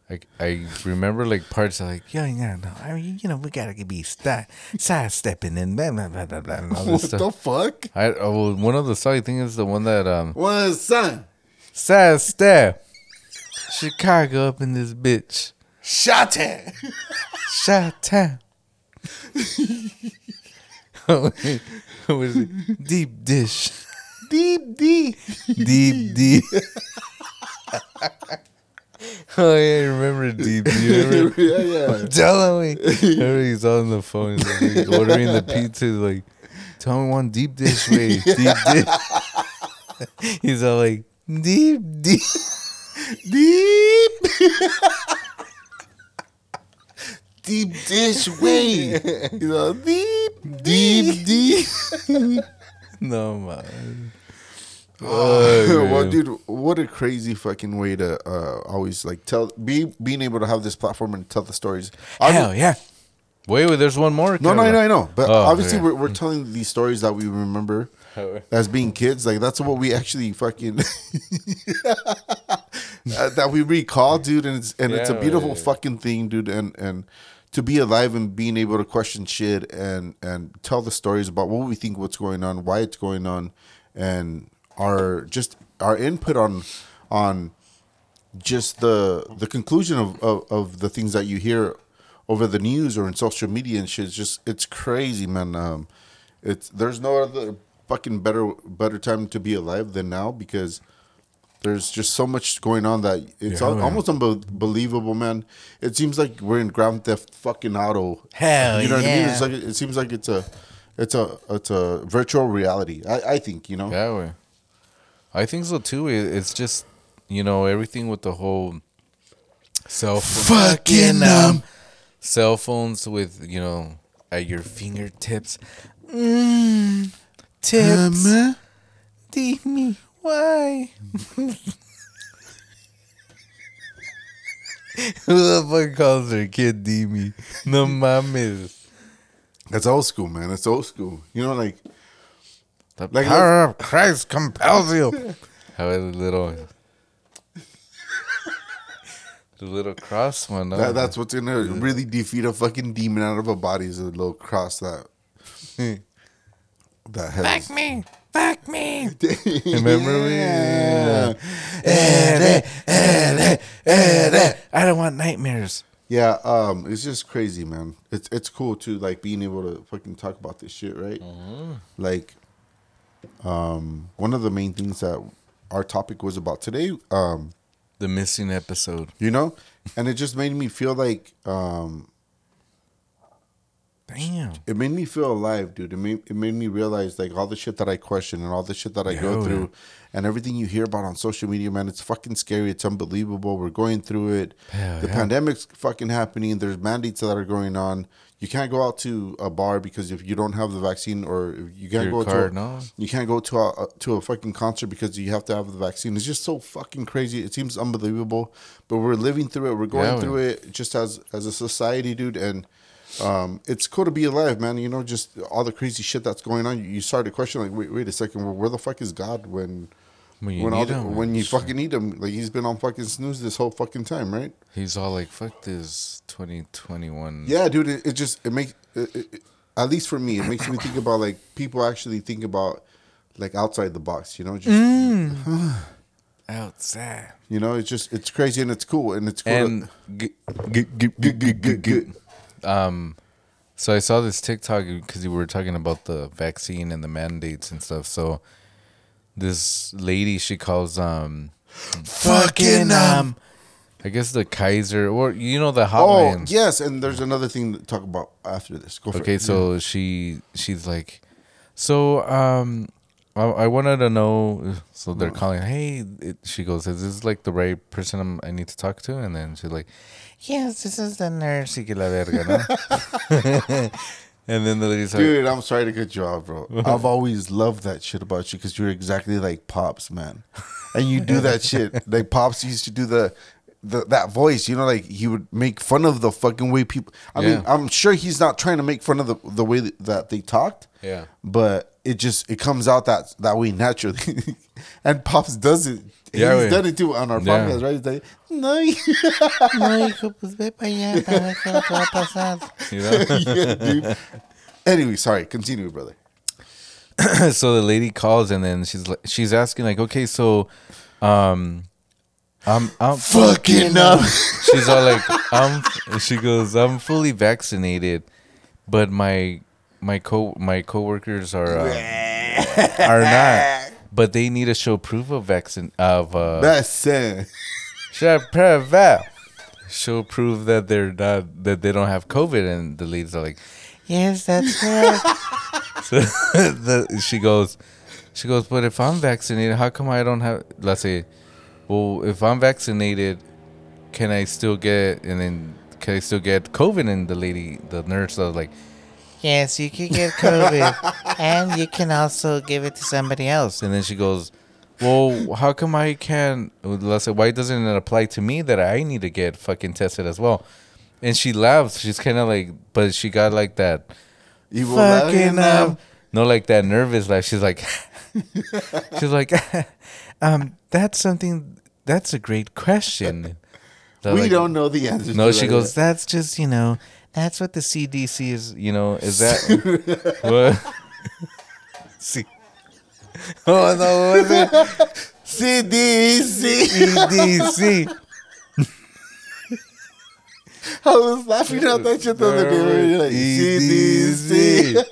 I, I remember like parts of like, yeah, yeah, no, I mean, you know, we gotta be sti- sidestepping and blah, blah, blah, blah, blah, and all What this the fuck? I oh, well, one of the songs I think is the one that um One son. Sad Step Chicago up in this bitch. Shot it. Shot. what is it? Deep dish. Deep deep. Deep deep. oh yeah, I remember deep. Remember? yeah, yeah. Tell me. Remember he's on the phone like, ordering the pizza. Like, tell me one deep dish way. Deep dish. he's all like, deep deep. Deep. Deep dish way. You know, deep, Deep deep. no man. Oh, well, dude, what a crazy fucking way to uh, always like tell, be being able to have this platform and tell the stories. I Hell yeah. Wait, wait, there's one more. No, no, I know, I know. But Oh, obviously, yeah. we're, we're telling these stories that we remember as being kids. Like that's what we actually fucking uh, that we recall, dude. And it's and it's a Yeah, beautiful yeah. fucking thing, dude. And and to be alive and being able to question shit and and tell the stories about what we think, what's going on, why it's going on, and our just our input on on just the the conclusion of, of, of the things that you hear over the news or in social media and shit. It's just it's crazy, man. Um, it's there's no other fucking better better time to be alive than now because there's just so much going on that it's Yeah, al- man. almost unbelievable, man. It seems like we're in Grand Theft fucking Auto. Hell you know what I mean? It's like it seems like it's a it's a it's a virtual reality. I, I think you know. Yeah, way. I think so too. It- It's just you know everything with the whole cell phone, Fucking um. cell phones with you know at your fingertips. Mmm, tips. Um, Dime why. Who the fuck calls their kid Dime? No mames. That's old school, man. That's old school. You know, like The Like- power of Christ compels you. How the little, the little cross one. that, that's what's gonna really defeat a fucking demon out of a body is a little cross that that has. Fuck me, fuck me. Remember we- Yeah. I don't want nightmares. Yeah, um, it's just crazy, man. It's it's cool too, like being able to fucking talk about this shit, right? Like, um, one of the main things that our topic was about today, um, The missing episode. you know, and it just made me feel like, um, Damn. it made me feel alive, dude. It made it made me realize like all the shit that I question and all the shit that I go through, and everything you hear about on social media, man. It's fucking scary. It's unbelievable. We're going through it. Hell the yeah. pandemic's fucking happening. There's mandates that are going on. You can't go out to a bar because if you don't have the vaccine, or if you can't Your go card, to a, no? you can't go to a to a fucking concert because you have to have the vaccine. It's just so fucking crazy. It seems unbelievable, but we're living through it. We're going Yeah, through it just as as a society, dude, and um, it's cool to be alive, man. You know, just all the crazy shit that's going on. You, start to question, like, wait, wait a second, well, where the fuck is God when When you when all the, him, when you fucking need him? Like he's been on fucking snooze this whole fucking time, right? He's all like, "Fuck this 2021." Yeah, dude. It, it just it makes it, it, it- at least for me, it makes me think about like people actually think about like outside the box. You know, just outside. you know, it's just it's crazy and it's cool and it's cool. And to, g- g- g- um, so I saw this TikTok because you were talking about the vaccine and the mandates and stuff. So this lady, she calls um, Fucking, um, I guess the Kaiser or you know the hotline. oh yes, and there's another thing to talk about after this. Go for Okay, it. so she she's like, so um, I, I wanted to know. So they're calling. Hey, it, she goes, is this like the right person I'm, I need to talk to? And then she's like, yes, this is the nurse. Y que la verga, no? and then the lady's like, Dude, I'm sorry to cut you off, bro. I've always loved that shit about you because you're exactly like Pops, man. And you do that shit. Like Pops used to do the, the that voice, you know, like he would make fun of the fucking way people. I mean, I'm sure he's not trying to make fun of the the way that, that they talked. Yeah. But it just it comes out that that way naturally, and Pops does it. Yeah, he's güey. done it too on our Yeah. podcast, right? He's like, no, No, hijo, pues ve para allá para ver qué es lo que va a pasar. you know. yeah, dude. Anyway, sorry. Continue, brother. so the lady calls and then she's like, she's asking like, okay, so, um, I'm I'm Fucking up. she's all like, I'm. She goes, I'm fully vaccinated, but my my co my coworkers are uh, are not. But they need to show proof of vaccine of uh, That's it. show proof that- show proof that they're not that they don't have COVID. And the ladies are like, Yes, that's right. so the, she goes, she goes, but if I'm vaccinated, how come I don't have? Let's say, well, if I'm vaccinated, can I still get? And then can I still get COVID? And the lady, the nurse, was like, Yes, you can get COVID, and you can also give it to somebody else. and then she goes, well, how come I can't? Let's say, why doesn't it apply to me that I need to get fucking tested as well? And she laughs. She's kind of like, but she got like that Evil fucking laugh. um, no, like that nervous laugh. She's like, she's like, um, that's something. That's a great question. They're we like- don't know the answer. No, to she that goes. yet. That's just you know. That's what the CDC is. You know, is that what? See. Oh no! What was it? CDC. CDC. I was laughing at that shit the other day. when you're like, CDC.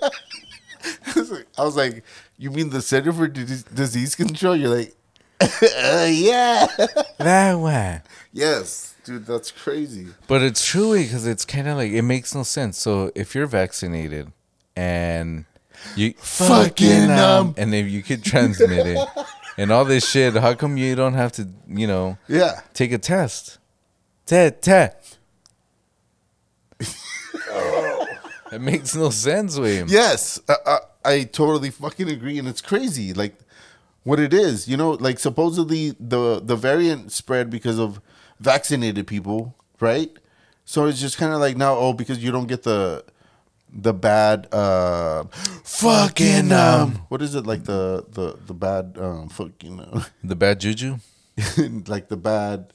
I was like- I was like, you mean the Center for Dis- Disease Control? You're like, uh, yeah. That way. Yes, dude, that's crazy. But it's true because it's kind of like it makes no sense. So if you're vaccinated and you Fucking, um, and if you could transmit it and all this shit, how come you don't have to, you know, Yeah. take a test? te, te. It makes no sense, William. Yes, I, I, I totally fucking agree, and it's crazy. Like what it is, you know, like supposedly the the variant spread because of vaccinated people, right? So it's just kind of like now, oh, because you don't get the the bad uh fucking um what is it like the the the bad um fucking uh, The bad juju. like the bad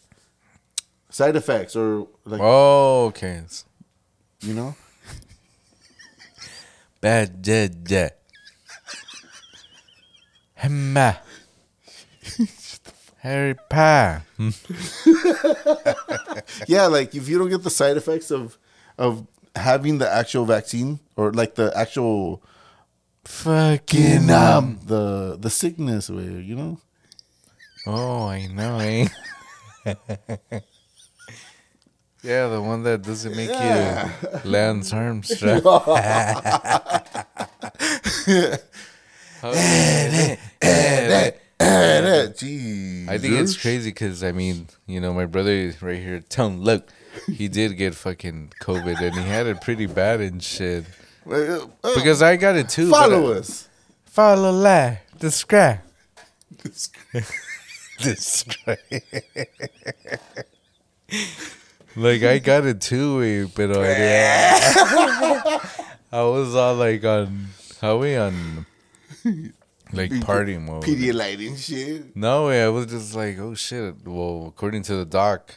side effects or like Oh, okay. You know bad juju. Hemma. Harry Potter. yeah like if you don't get the side effects of of having the actual vaccine or like the actual Fucking um the the sickness way you know Oh, I know, eh? yeah, the one that doesn't make Yeah. you Lance Armstrong. Jeez. I think it's crazy because I mean, you know, my brother right here, Tone, look, he did get fucking COVID and he had it pretty bad and shit. Uh, Because I got it too. follow I- us. Follow, lie, describe. describe. like I got it too, eh, but I, I was all like on how we on like party mode. Pedialyte and shit. No way, I was just like, oh shit. Well, according to the doc,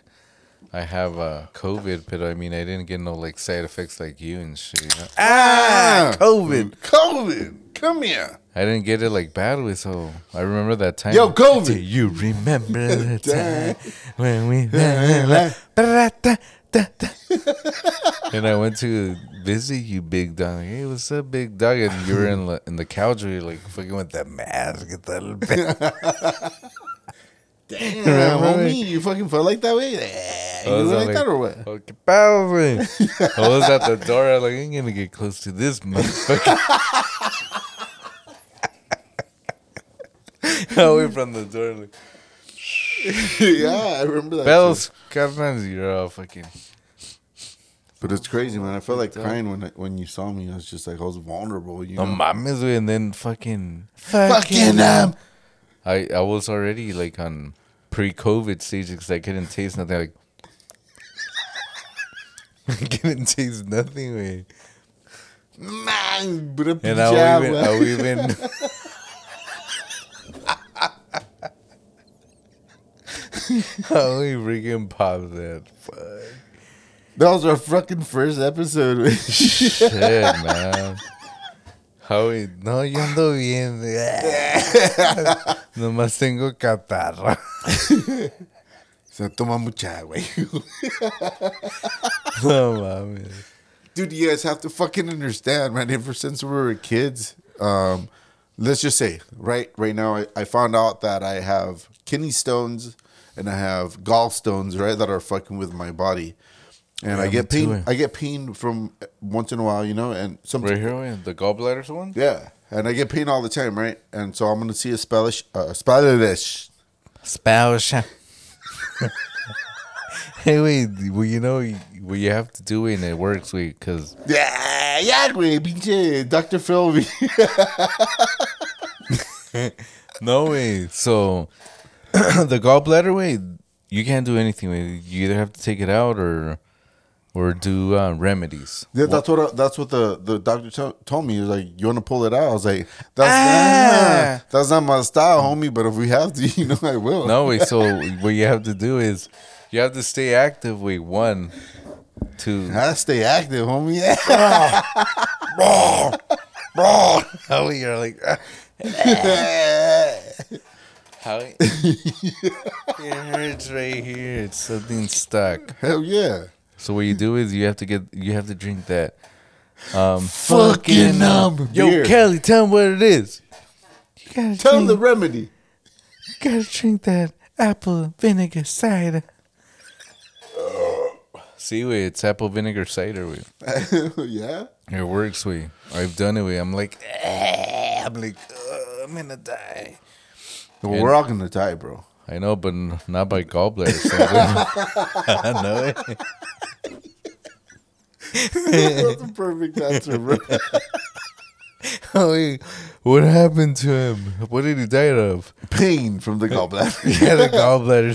I have uh, COVID, but I mean, I didn't get no like side effects like you and shit. know? Ah, COVID. COVID. Come here. I didn't get it like badly, so I remember that time. Yo, COVID. Do you remember the time when we? and I went to visit you, big dog. Hey, what's up, big dog? And you were in the, in the couch, where you're like fucking with that mask. Get that little. Damn, Remember homie, you fucking felt like that way? I You was were all like that or what? Oh, qué pedo. I was at the door. I was like, I'm gonna get close to this motherfucker. Away from the door, like, yeah, I remember that. bells, carnal, you're all fucking. But it's crazy, man. I felt like crying when I, when you saw me. I was just like I was vulnerable. You know? No mames, güey. And then fucking. Fucking um. I, I was already like on pre COVID stage because I couldn't taste nothing. Like, I couldn't taste nothing, güey. Man, bro, And I even. I even. How we freaking pop that? Fuck. That was our fucking first episode. Shit, man. How we. No, yo ando bien. Nomás tengo catarro. Se toma mucha agua. No mames. Dude, you guys have to fucking understand, man. Ever since we were kids, um, let's just say, right, right now, I, I found out that I have kidney stones and I have gallstones, right, that are fucking with my body, and I get too, pain. eh. I get pain from once in a while, you know, and some Right here, the gallbladders one? yeah, and I get pain all the time, right, and so I'm gonna see a specialist, uh, specialist. Spouse. hey, wait. Well, you know what you have to do and it works, wait, because Yeah, yeah, güey, pinche Dr. Phil. no way. So the gallbladder way, you can't do anything. With. You either have to take it out or or do uh, remedies. Yeah, that's what I, that's what the the doctor to- told me. He was like, "You want to pull it out?" I was like, "That's Ah. not that's not my style, homie. But if we have to, you know, I will." No way. So what you have to do is you have to stay active. Wait, one, two. I stay active, homie. How you're like. How it hurts right here. It's something stuck. Hell yeah! So what you do is you have to get you have to drink that. Um, Fucking um, yo, beer. Kelly, tell him what it is. You gotta Tell him the remedy. you gotta drink that apple vinegar cider. See, wait, it's apple vinegar cider. Wait. yeah. It works. we. I've done it. Wait, I'm like, eh, I'm like, uh, I'm gonna die. Well, we're all gonna die, bro. I know, but n- not by gallbladder. No way. That's a perfect answer, bro. What happened to him? What did he die of? Pain from the gallbladder. Yeah, the gallbladder.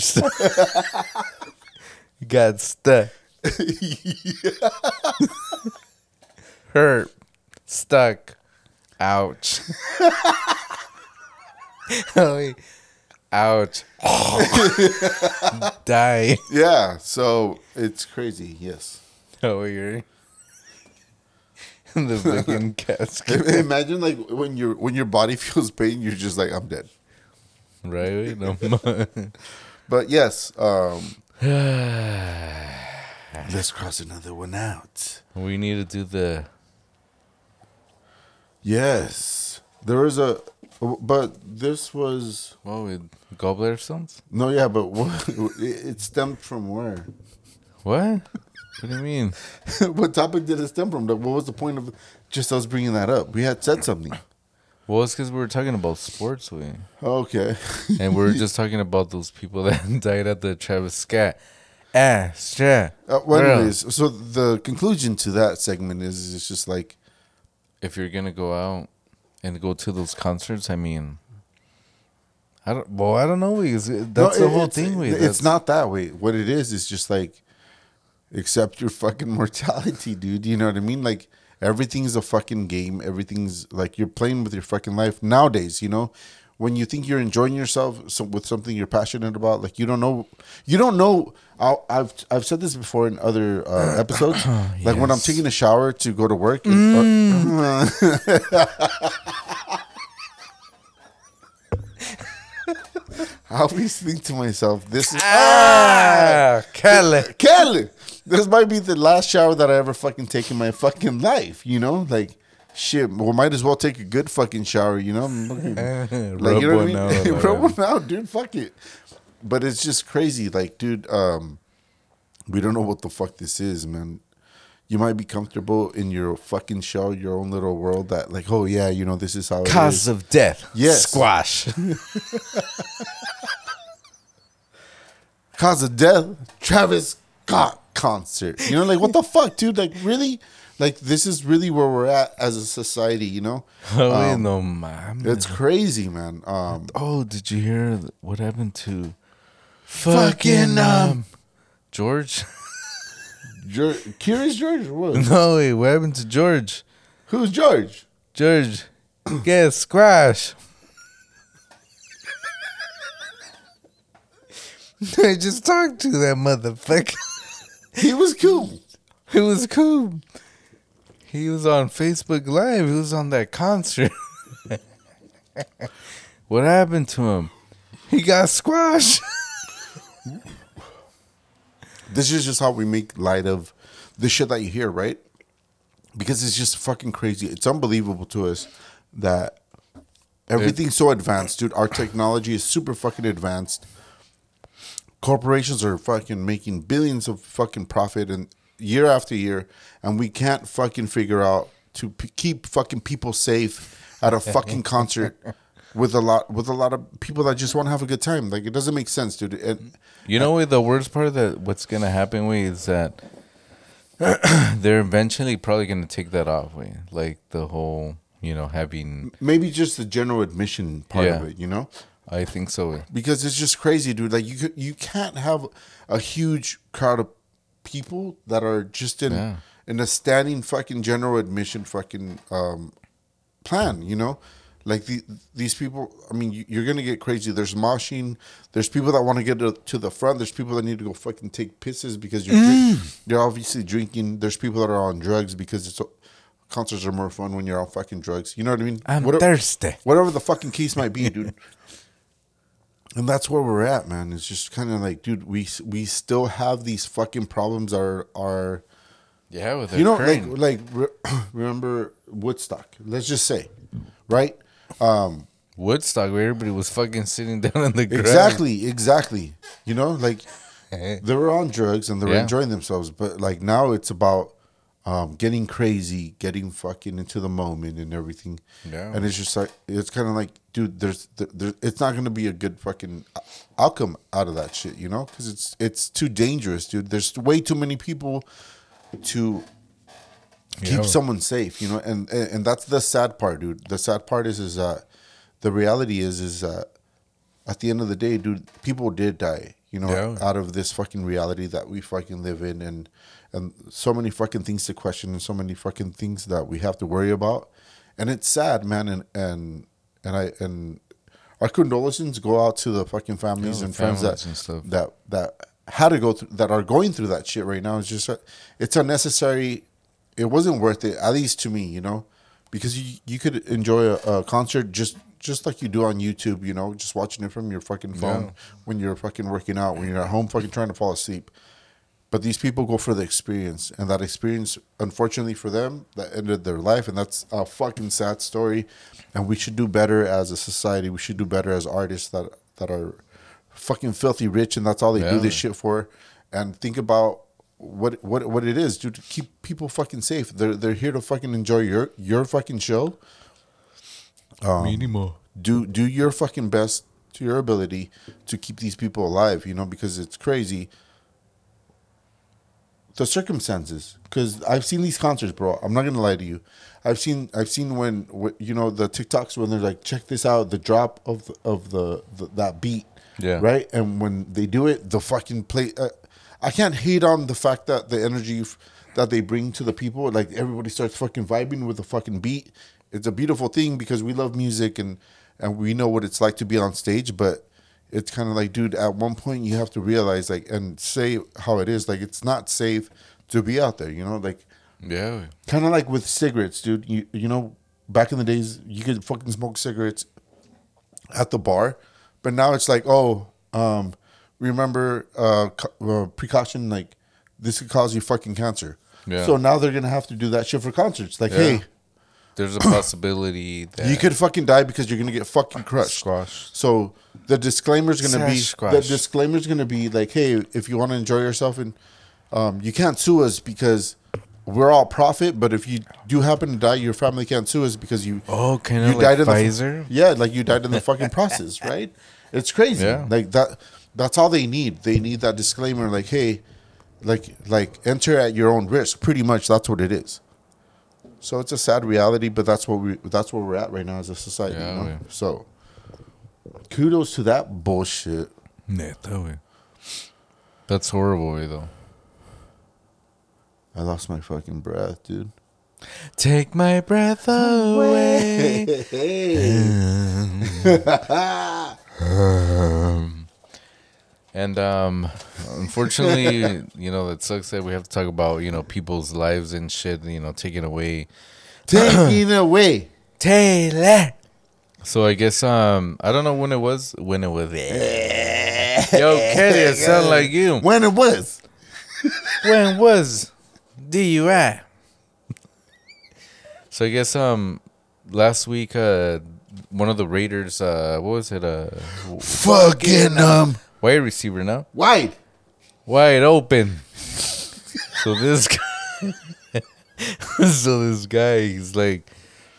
He got stuck. Hurt. Stuck. Ouch. oh. Ouch. Die. yeah, so it's crazy. Yes. Oh, you're in the fucking casket. Imagine like when your when your body feels pain, you're just like I'm dead. Right? No. But yes, um, let's cross another one out. we need to do the. Yes, There is a, but this was What with gallbladder stones? no, yeah, but what, it it stemmed from where? What? What do you mean? what topic did it stem from? Like, What was the point of just us bringing that up? We had said something. Well, it's because we were talking about sports, we, Okay. and we were just talking about those people that died at the Travis Scott. Ah, yeah. Uh, well, anyways, so the conclusion to that segment is it's just like if you're gonna go out and go to those concerts, I mean, I don't. Well, I don't know. That's No, the whole it's, thing. We, It's not that way. What it is is just like accept your fucking mortality, dude. You know what I mean? Like everything's a fucking game. Everything's like you're playing with your fucking life nowadays. You know, when you think you're enjoying yourself so, with something you're passionate about, like you don't know, you don't know. I'll, I've I've said this before in other uh, episodes. Like when I'm taking a shower to go to work. And, I always think to myself, this is ah, Kelly. Kelly. This might be the last shower that I ever fucking take in my fucking life. You know, like shit. Well, might as well take a good fucking shower. You know, like you know what I mean? Rub one out, dude. Fuck it. But it's just crazy, like, dude. Um, we don't know what the fuck this is, man. You might be comfortable in your fucking shell, your own little world. That, like, oh yeah, you know, this is how Cause is. of death. Yes. Squash. cause of death, Travis Scott concert. You know, like what the fuck, dude? Like really, like this is really where we're at as a society. You know, oh, wait, no, man. it's crazy, man. Um, Oh, did you hear what happened to Fucking, um, George? George, Curious George, or what? no, wait, what happened to George? Who's George? George, get squash. I just talked to that motherfucker. He was cool. It was cool. He was on Facebook Live. He was on that concert. what happened to him? He got squashed. This is just how we make light of the shit that you hear, right? Because it's just fucking crazy. It's unbelievable to us that everything's so advanced, dude. Our technology is super fucking advanced. Corporations are fucking making billions of fucking profit and year after year, and we can't fucking figure out to p- keep fucking people safe at a fucking concert with a lot with a lot of people that just want to have a good time. Like it doesn't make sense, dude. And You know what? The worst part of that, what's gonna happen, way is that they're eventually probably gonna take that off, way. Like the whole, you know, having. maybe just the general admission part of it, you know, I think so. way. because it's just crazy, dude. Like you you can't have a huge crowd of people that are just in Yeah. in a standing fucking general admission fucking um, plan, you know. Like the, these people, I mean, you- you're gonna get crazy. There's moshing. There's people that want to get to, to the front. There's people that need to go fucking take pisses because you're drink, mm. you're obviously drinking. There's people that are on drugs because it's concerts are more fun when you're on fucking drugs. You know what I mean? I'm Whatever- thirsty. whatever the fucking case might be, dude. and that's where we're at, man. It's just kind of like, dude, we we still have these fucking problems. Are are Yeah, with you know like like re- remember Woodstock? Let's just say, right? Um, Woodstock, where everybody was fucking sitting down on the ground. exactly, exactly. You know, like they were on drugs and they were Yeah. enjoying themselves, but like now it's about um, getting crazy, getting fucking into the moment and everything. Yeah. And it's just like it's kind of like, dude, there's there, it's not gonna be a good fucking outcome out of that shit, you know? Because it's it's too dangerous, dude. There's way too many people to keep someone safe, you know, and, and and that's the sad part, dude. The sad part is is that the reality is is that at the end of the day, dude, people did die, you know, Yeah. out of this fucking reality that we fucking live in, and and so many fucking things to question, and so many fucking things that we have to worry about, and it's sad, man, and and and I and our condolences go out to the fucking families Yeah, and friends that and that that had to go through that are going through that shit right now. It's just uh, it's unnecessary. It wasn't worth it, at least to me, you know, because you you could enjoy a, a concert just just like you do on YouTube, you know, just watching it from your fucking phone Yeah. when you're fucking working out, when you're at home fucking trying to fall asleep. But these people go for the experience, and that experience, unfortunately for them, that ended their life, and that's a fucking sad story. And we should do better as a society. We should do better as artists that that are fucking filthy rich, and that's all they do this shit for. And think about what what what it is, dude. To keep people fucking safe. They're they're here to fucking enjoy your your fucking show. Mínimo. Do do your fucking best to your ability to keep these people alive. You know, because it's crazy. The circumstances, because I've seen these concerts, bro. I'm not gonna lie to you. I've seen I've seen when you know the TikToks when they're like, check this out, the drop of the, of the, the that beat, Yeah. right. And when they do it, the fucking play. Uh, I can't hate on the fact that the energy f- that they bring to the people, like everybody starts fucking vibing with the fucking beat. It's a beautiful thing because we love music and and we know what it's like to be on stage, but it's kind of like, dude, at one point you have to realize, like, and say how it is. Like, it's not safe to be out there, you know? Like, Yeah. kind of like with cigarettes, dude. You, you know, back in the days, you could fucking smoke cigarettes at the bar, but now it's like, oh, um, remember, uh, uh, precaution, like, this could cause you fucking cancer. Yeah. So now they're going to have to do that shit for concerts. Like, Yeah. hey, There's a possibility that you could fucking die because you're gonna get fucking crushed. squash. So the disclaimer's gonna be Sasquatch. the disclaimer's gonna be like, hey, if you want to enjoy yourself and um, you can't sue us because we're all profit. But if you do happen to die, your family can't sue us because you Oh, kind of you like in the Pfizer. yeah, like you died in the fucking process, right? It's crazy. Yeah. Like that. That's all they need. They need that disclaimer, like, hey, like like enter at your own risk. Pretty much, that's what it is. So it's a sad reality, but that's what we that's where we're at right now as a society. Yeah, you know? So kudos to that bullshit. Neta. That's horrible, though. I lost my fucking breath, dude. Take my breath away. and um, unfortunately, you know, that sucks that we have to talk about, you know, people's lives and shit, you know, taken away. Taking away. Taylor. So I guess um I don't know when it was when it was. Yo, Kelly, it sound like you. When it was. When was DUI? so I guess um last week uh one of the Raiders uh what was it uh Fucking um wide receiver now wide. wide open. so this guy, so this guy he's like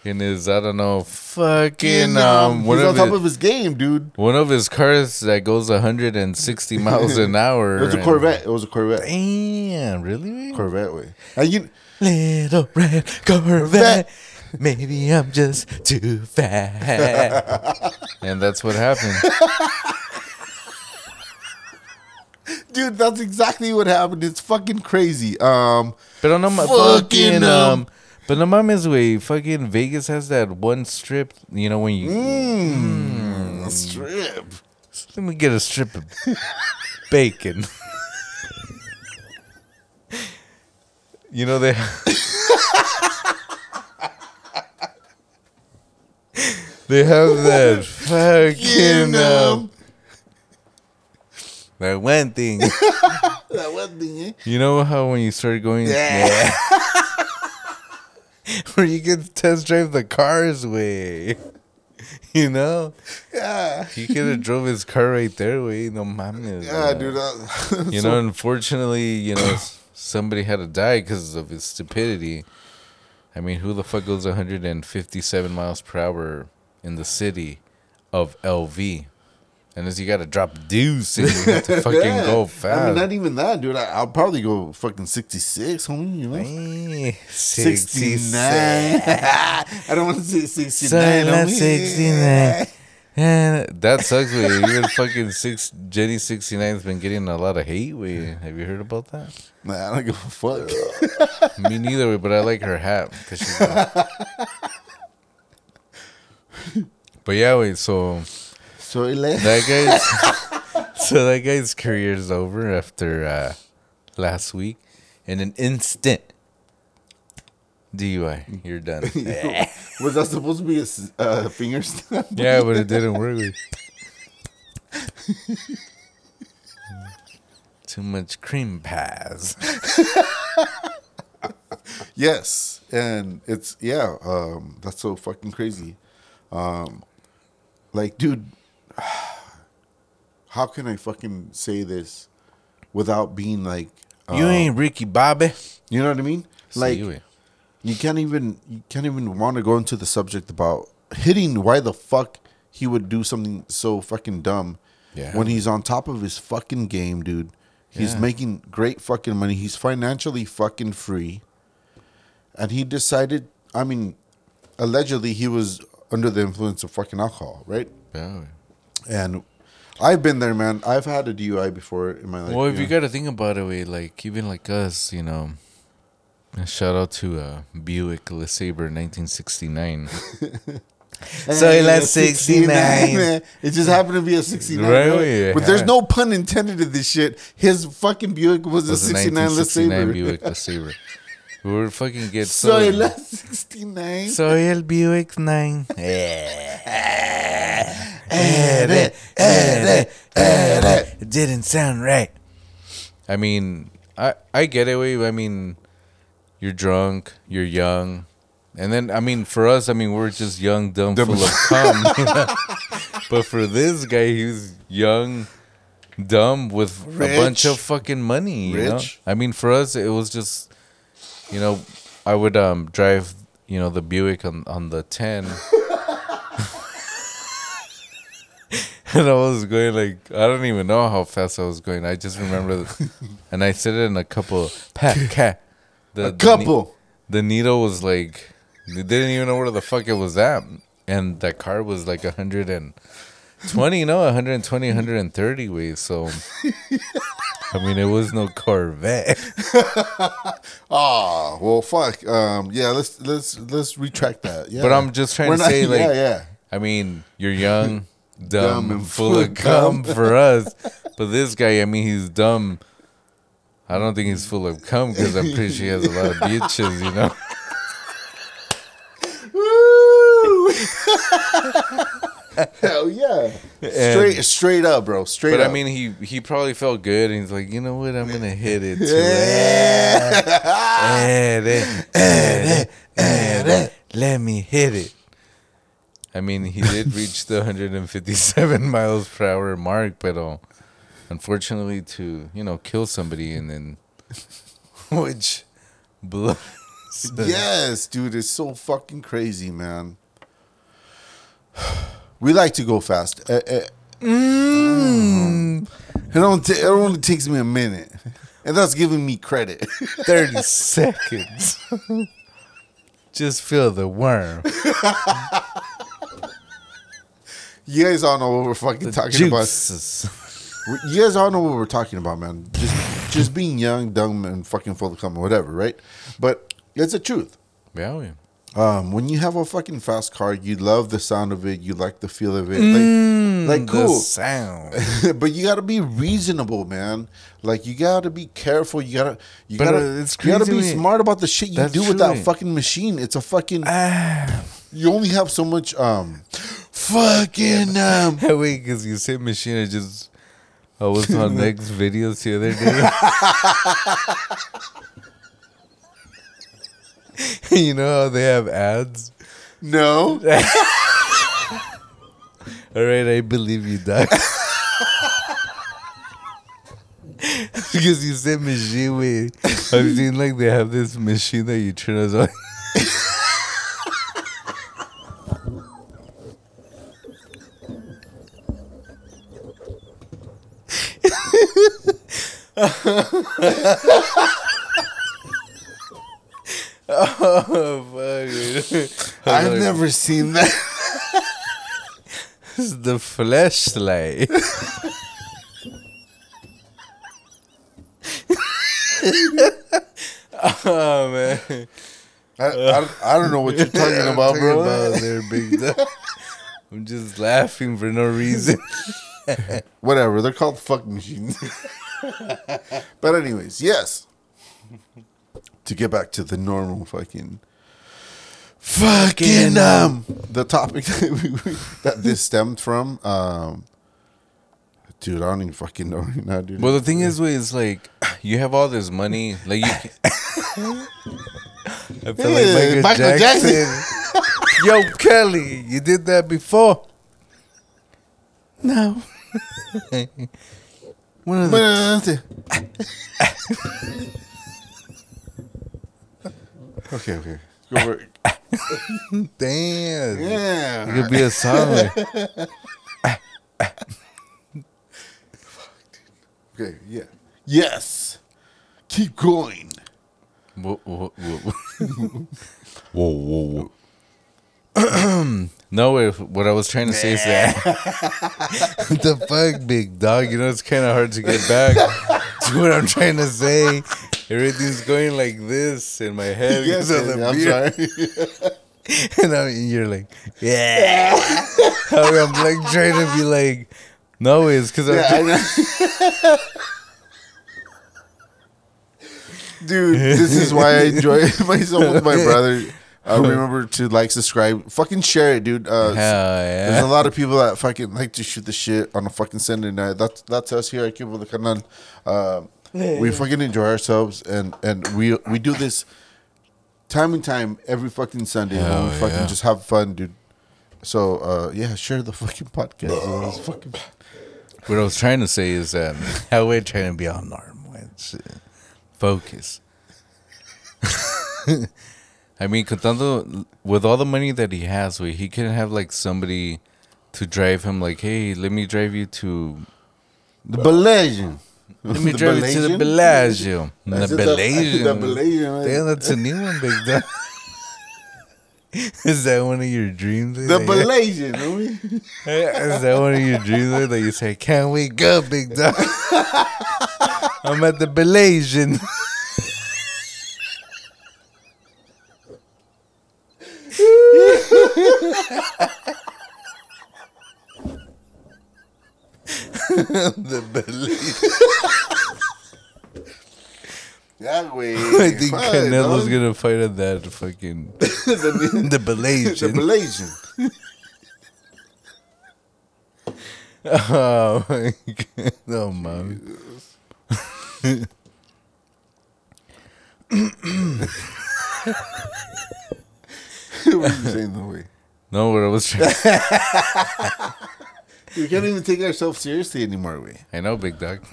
in his I don't know fucking um one He's of on top his, of his game, dude. one of his cars that goes 160 miles an hour. It was a Corvette. It was a Corvette. Damn, really? Corvette way. And you Little red Corvette. Maybe I'm just too fat. and that's what happened. Dude, that's exactly what happened. It's fucking crazy. Um Pero no ma- Fucking, fucking um, um. But no mames, way fucking Vegas has that one strip. You know when you mm, strip. let me get a strip of bacon. you know they. they have that fucking um, that one thing. That one thing, eh? You know how when you start going, Yeah. where you can test drive the cars way. You know, Yeah. he could have drove his car right there. Way no mames. Yeah, bro. dude. That, You so- know, unfortunately, you know, somebody had to die because of his stupidity. I mean, who the fuck goes 157 miles per hour in the city of LV? Unless you got to drop deuce and you have to fucking Yeah. go I mean, not even that, dude. I, I'll probably go fucking 66, homie, you know? Eh, 69. I don't want to say 69. Sorry, not homie. 69. Yeah, that sucks. Way even fucking six Jenny 69's been getting a lot of hate. Way have you heard about that? Nah, I don't give a fuck. Me neither. Way, but I like her hat because she's. but yeah, wait. So so, ele- that guy's so that guy's career is over after uh, last week. In an instant, DUI, you're done. was that supposed to be a uh, finger snap? yeah, but it didn't work. Too much cream pies. Yes, and it's yeah, um, that's so fucking crazy. Um, like, dude, how can I fucking say this without being like, uh, You ain't Ricky Bobby. you know what I mean? Like, you can't even you can't even want to go into the subject about hitting why the fuck he would do something so fucking dumb Yeah. when he's on top of his fucking game, dude. He's Yeah. making great fucking money. He's financially fucking free. And he decided, I mean, allegedly he was under the influence of fucking alcohol, right? yeah. And I've been there, man. I've had a DUI before in my life. Well, if yeah. you got to think about it, way like even like us, you know. Shout out to uh, Buick LeSabre 1969. So he left 69. It just happened to be a 69. Right. But there's no pun intended to this shit. His fucking Buick was, was a a 69 1969 LeSabre. Buick LeSabre. We were fucking get So so. he left 69. Soy el Buick 9. It didn't sound right. I mean, I I get it. I mean, you're drunk, you're young, and then I mean, for us, I mean, we're just young, dumb, full of cum. you know? but for this guy, he was young, dumb, with a bunch of fucking money. You know? Rich. I mean, for us, it was just, you know, I would um drive, you know, the Buick on on the ten. And I was going like I don't even know how fast I was going. I just remember, the, and I said it in a couple. Pat cat. The, A couple. The, needle was like they didn't even know where the fuck it was at, and that car was like a hundred and twenty, no, 120, 130 ways. So, I mean, it was no Corvette. Oh, well, fuck. Um, yeah, let's let's let's retract that. Yeah. But I'm just trying We're to not- say, like, yeah, yeah. I mean, you're young, dumb, and and full of cum for us. But this guy, I mean, he's dumb. I don't think he's full of cum because I'm pretty sure he has a lot of bitches, you know? Woo! Hell yeah. Straight straight up, bro. Straight But up. I mean, he he probably felt good, and he's like, you know what? I'm gonna hit it too. Yeah. Let me hit it. I mean, he did reach the 157 miles per hour mark, but unfortunately, to you know kill somebody and then, which blows. yes, dude, it's so fucking crazy, man. We like to go fast. Uh, uh, Mm, it, don't ta- it only takes me a minute. And that's giving me credit. 30 seconds. Just feel the worm. You guys all know what we're fucking talking about. Juices. We- You guys all know what we're talking about, man. Just just being young, dumb, and fucking full of cum, whatever, right? But it's the truth. Yeah, yeah. Um, when you have a fucking fast car, you love the sound of it, you like the feel of it, Mm, like, like the cool. sound. but you gotta be reasonable, man. Like you gotta be careful. You gotta, you But, gotta, uh, it's you gotta be smart about the shit you That's do with that fucking machine. It's a fucking. Ah. You only have so much. Um, fucking. Um, Wait, because you say machine, I just. I was on next videos the other day. you know how they have ads? no. All right, I believe you, Doc. because you said machine. Wait, I've seen like they have this machine that you turn us on. Oh fuck! I've never seen that. This is the flashlight. oh man. I, I, I don't know what you're talking about, talking bro. about there, big. I'm just laughing for no reason. Whatever. They're called fuck machines. but anyways, yes. To get back to the normal fucking fucking um the topic that, we, that this stemmed from um dude I don't even fucking know right now dude Well, the thing is, is like you have all this money, like you. Can, I feel like Michael, Michael Jackson. Yo, Kelly, you did that before. No. One of the okay okay go it. damn. Yeah could be a song. okay yeah yes keep going Whoa, whoa, whoa. whoa, whoa, whoa. no, if, what I was trying to say is that the fuck, big dog. You know, it's kind of hard to get back to what I'm trying to say. Everything's going like this in my head yes because of the I'm beer. sorry and I mean, you're like, yeah. I mean, I'm like trying to be like, no, it's because Yeah, I I'm. know. Dude, this is why I enjoy myself with my brother. I remember to like, subscribe, fucking share it, dude. Uh, Hell There's a lot of people that fucking like to shoot the shit on a fucking Sunday night. That's that's us here at Cuba the Canal. Uh, we fucking enjoy ourselves, and and we we do this time and time every fucking Sunday. and Hell we fucking yeah. just have fun, dude. So uh, yeah, share the fucking podcast. It was fucking- What I was trying to say is that how we're trying to be on normal. It's, uh, focus. I mean, contando with all the money that he has, wait, he can have like somebody to drive him. Like, hey, let me drive you to. The Bellagio. Let me The drive you to the Bellagio. The Bellagio. the Bellagio. Damn, that's a new one, big dog. Is that one of your dreams? The Bellagio, homie. Is that one of your dreams eh? that you say, can't wake up, big dog? I'm at the Bellasian. the. Yeah, güey. I think Fuck, Canelo's dog. gonna fight on that fucking the, the the Bellasian. Oh my god. Oh my. what are you saying, the way? No, what I was trying We can't even take ourselves seriously anymore, we. I know, big dog.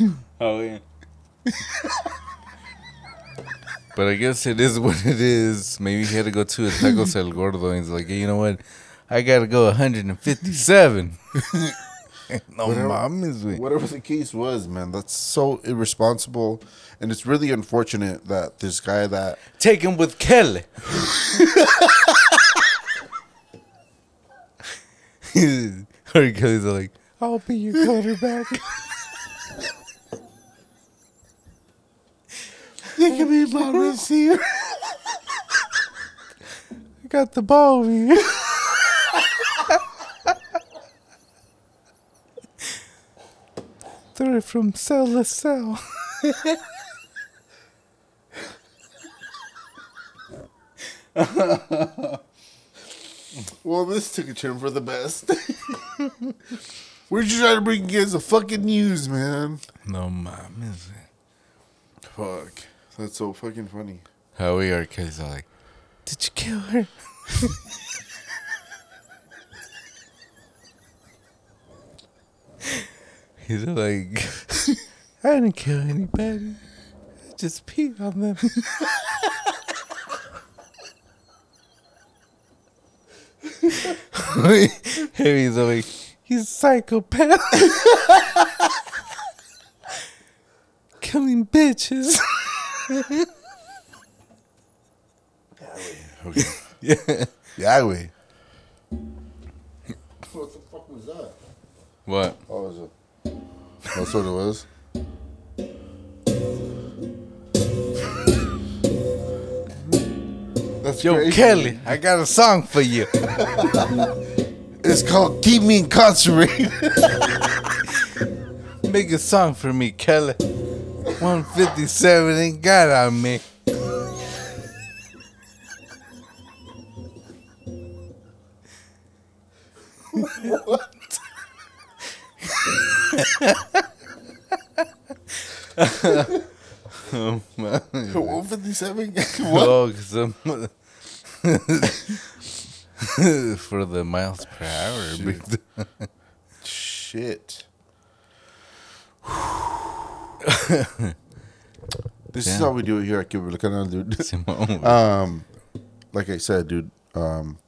oh yeah. but I guess it is what it is. Maybe he had to go to a Tacos El Gordo and he's like, hey, you know what? I gotta go 157. no Whatever. mames, güey. Whatever the case was, man, that's so irresponsible, and it's really unfortunate that this guy that Take him with Kelly. or Kelly's like, I'll be your quarterback. you can be my receiver. I got the ball here. Throw it from cell to cell. Well, this took a turn for the best. We're just trying to bring you guys the fucking news, man. No mames. Fuck, that's so fucking funny. How we are kids are like, did you kill her? He's like, I didn't kill anybody. I just peed on them. Harry's like, he's a psychopath. Killing bitches. Okay. yeah. Yahweh. What the fuck was that? What? Oh, was it? That's what it was. That's Yo, crazy. Kelly, I got a song for you. It's called "Keep Me Incarcerated." Make a song for me, Kelly. 157 ain't got on me. oh, man. One fifty-seven. Oh, I'm- for the miles per hour. Shit. this is how we do it here at Cuba Canal, dude. Simone. Um, like I said, dude. Um,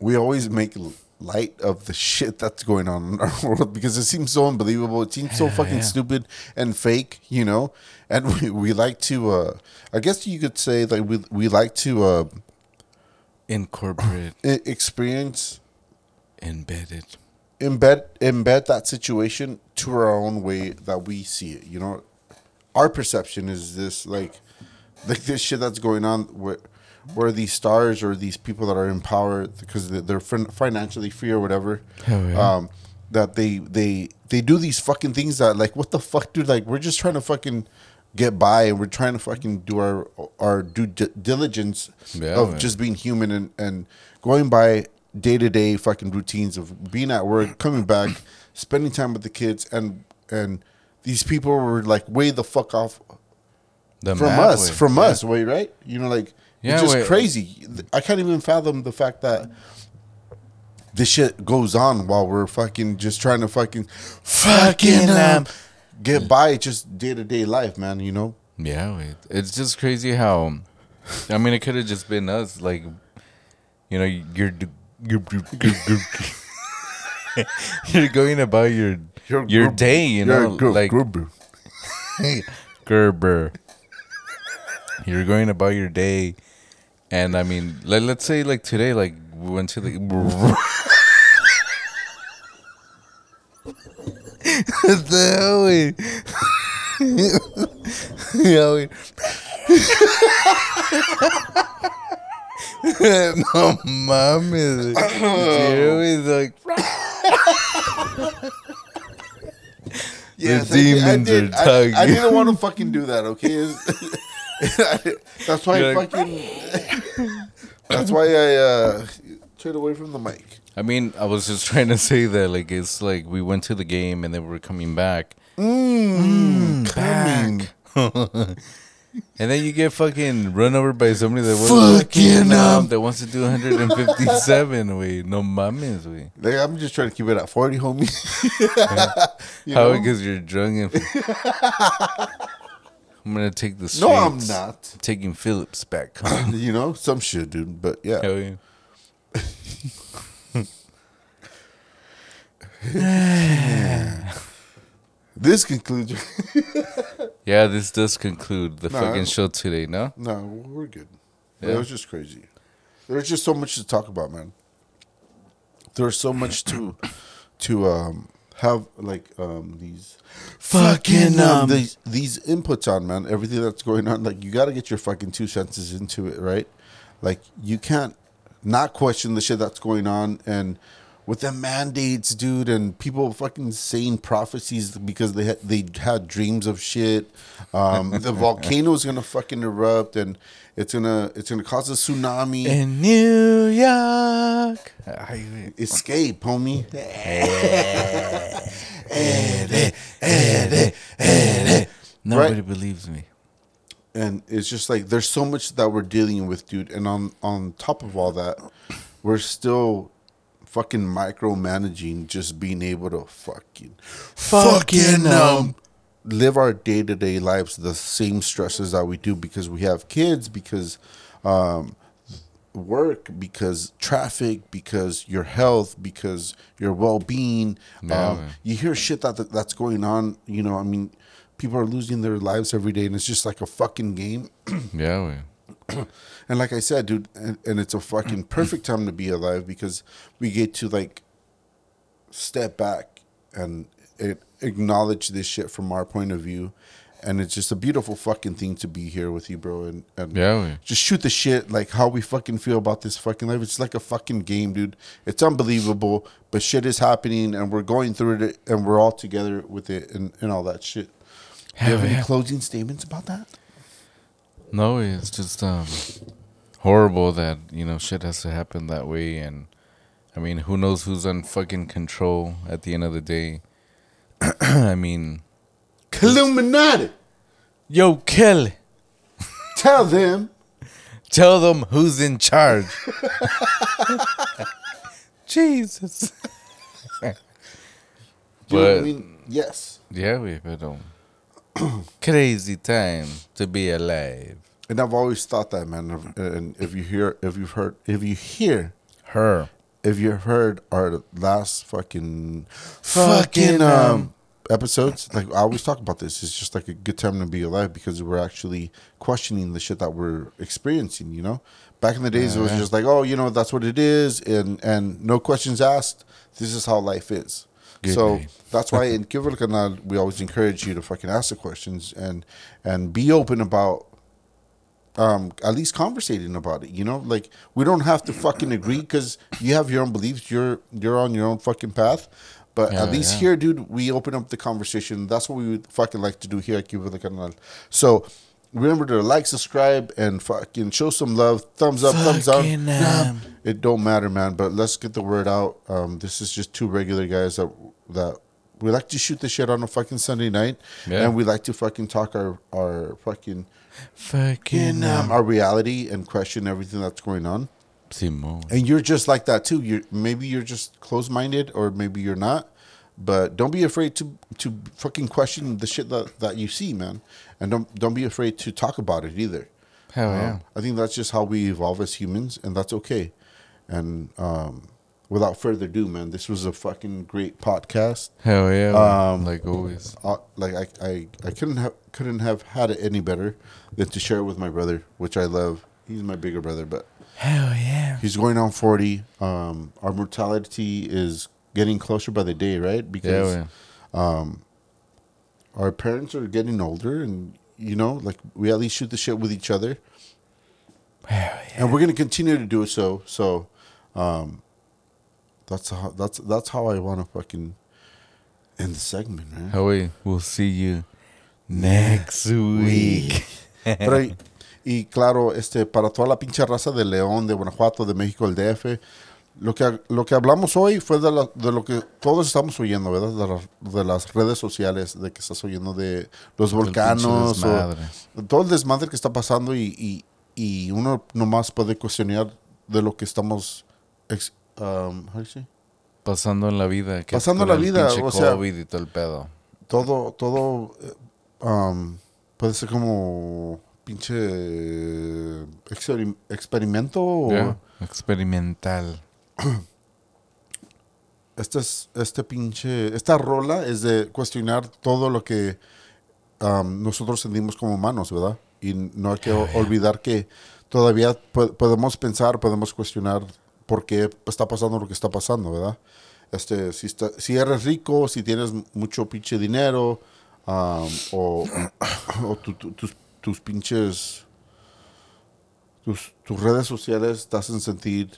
we always make l- light of the shit that's going on in our world because it seems so unbelievable. It seems so Yeah, fucking yeah. stupid and fake, you know. And we, we like to. Uh, I guess you could say like we we like to uh, Incorporate, experience embedded. embed embed that situation to our own way that we see it. You know, our perception is this like like this shit that's going on where where these stars or these people that are in power because they're- financially free or whatever. Hell yeah. Um, that they they they do these fucking things that like what the fuck, dude? Like we're just trying to fucking get by and we're trying to fucking do our our due di- diligence Yeah, of man. just being human and and going by day to day fucking routines of being at work, coming back, spending time with the kids, and and these people were like way the fuck off The from us, way. from Yeah. us, way right? You know, like Yeah, it's just wait. crazy. I can't even fathom the fact that this shit goes on while we're fucking just trying to fucking fucking um, get by just day to day life, man. You know, Yeah, wait. It's just crazy how. I mean, it could have just been us. Like, you know, you're you're, you're, going about your Your your day. You know, like group. Gerber. You're going about your day, and I mean, like, let's say like today, like we went to the. the yeah, wait. no mames. Jeremy's like, Yes, The I did- I demons did. are I- tugging. I, didn't want to fucking do that. Okay, that's why You're I like- fucking. that's why I uh, turned away from the mic. I mean, I was just trying to say that, like, it's like we went to the game and then we're coming back. Mm, back. and then you get fucking run over by somebody that wants Fucking, um, that wants to do 157. Wait, no mames, wait. Like, I'm just trying to keep it at 40, homie. You How? Because you're drunk and. I'm gonna take the. No, I'm not. Taking Phillips back home. You know, some shit, dude. But yeah. Hell yeah. This concludes. Yeah, this does conclude the Nah. fucking show today, no? no, we're good. It was just crazy. There's just so much to talk about, man. There's so much to to um have like um these Fucking, um, these these inputs on, man. Everything that's going on, like you got to get your fucking two senses into it, right? Like you can't not question the shit that's going on and with the mandates, dude, and people fucking saying prophecies because they had they had dreams of shit. Um, the is gonna fucking erupt and it's gonna it's gonna cause a tsunami. In New York. Escape, homie. nobody believes me. and it's just like there's so much that we're dealing with, dude. And on on top of all that, we're still fucking micromanaging, just being able to fucking Fucking, um, live our day to day lives the same stresses that we do because we have kids, because um, work, because traffic, because your health, because your well being. Yeah, um, man. you hear shit that, that that's going on. You know, I mean, people are losing their lives every day, and it's just like a fucking game. Yeah, we. And like I said, dude, and, and it's a fucking perfect time to be alive because we get to like step back and it, acknowledge this shit from our point of view. And it's just a beautiful fucking thing to be here with you, bro. And, and Yeah, we. just shoot the shit like how we fucking feel about this fucking life. It's like a fucking game, dude. It's unbelievable, but shit is happening and we're going through it and we're all together with it and, and all that shit. Do you have Hell any closing statements about that? No, it's just um horrible that you know shit has to happen that way, and I mean, who knows who's on fucking control at the end of the day. I mean, Illuminati! yo, Kelly, Tell them tell them who's in charge. Jesus. Dude, I But- mean, yes. Yeah, we but um, crazy time to be alive. And I've always thought that, man. And if you hear, if you've heard, if you hear, Her. if you've heard our last fucking Fucking, um, um, episodes, like I always talk about this. It's just like a good time to be alive because we're actually questioning the shit that we're experiencing. You know, back in the days, it was just like, oh, you know, that's what it is, and and no questions asked. This is how life is. Good so night. that's why in Kiver Canal we always encourage you to fucking ask the questions and and be open about um at least conversating about it you know? Like we don't have to fucking agree because you have your own beliefs you're you're on your own fucking path. But Yeah, at least yeah. here dude we open up the conversation. That's what we would fucking like to do here at Cuba the Canal so remember to like subscribe and fucking show some love. Thumbs up thumbs up. Fucking, um, it don't matter man but let's get the word out. Um this is just two regular guys that that we like to shoot the shit on a fucking Sunday night, Yeah. and we like to fucking talk our our fucking Fucking um, um, our reality and question everything that's going on. Simone. And you're just like that too. You're maybe you're just closed minded, or maybe you're not. But don't be afraid to to fucking question the shit that, that you see, man. And don't don't be afraid to talk about it either. Hell Um, yeah. I think that's just how we evolve as humans, and that's okay. And um, without further ado, man, this was a fucking great podcast. Hell yeah. Um, like always. Uh, like I, I, I couldn't have couldn't have had it any better than to share it with my brother, which I love. He's my bigger brother, but Hell yeah. he's going on forty. Um, our mortality is getting closer by the day, right? Yeah, Because yeah. our parents are getting older, and you know, like we at least shoot the shit with each other. Hell yeah. and we're gonna continue to do so. So, um, that's how that's that's how I want to fucking end the segment, man. Yeah. We'll see you next week. Pero, y, y claro, este para toda la pinche raza de León, de Guanajuato, de México, el DF, lo que lo que hablamos hoy fue de, la- de lo que todos estamos oyendo, ¿verdad? De, la- de las redes sociales, de que estás oyendo de los volcanos, o todo el desmadre que está pasando y, y, y uno nomás puede cuestionar de lo que estamos ex- um, how do you say? Pasando en la vida. que Pasando con la vida, o sea- COVID y todo el pedo. todo, todo eh, um, puede ser como pinche experim- experimento o Yeah. Experimental. este es este pinche esta rola es de cuestionar todo lo que um, nosotros sentimos como humanos, ¿verdad? Y no hay que o- olvidar que todavía po- podemos pensar, podemos cuestionar por qué está pasando lo que está pasando, ¿verdad? Este, si, está- si eres rico, si tienes mucho pinche dinero, um, o, o tu- tu- tus, tus pinches, tus, tus redes sociales te hacen sentir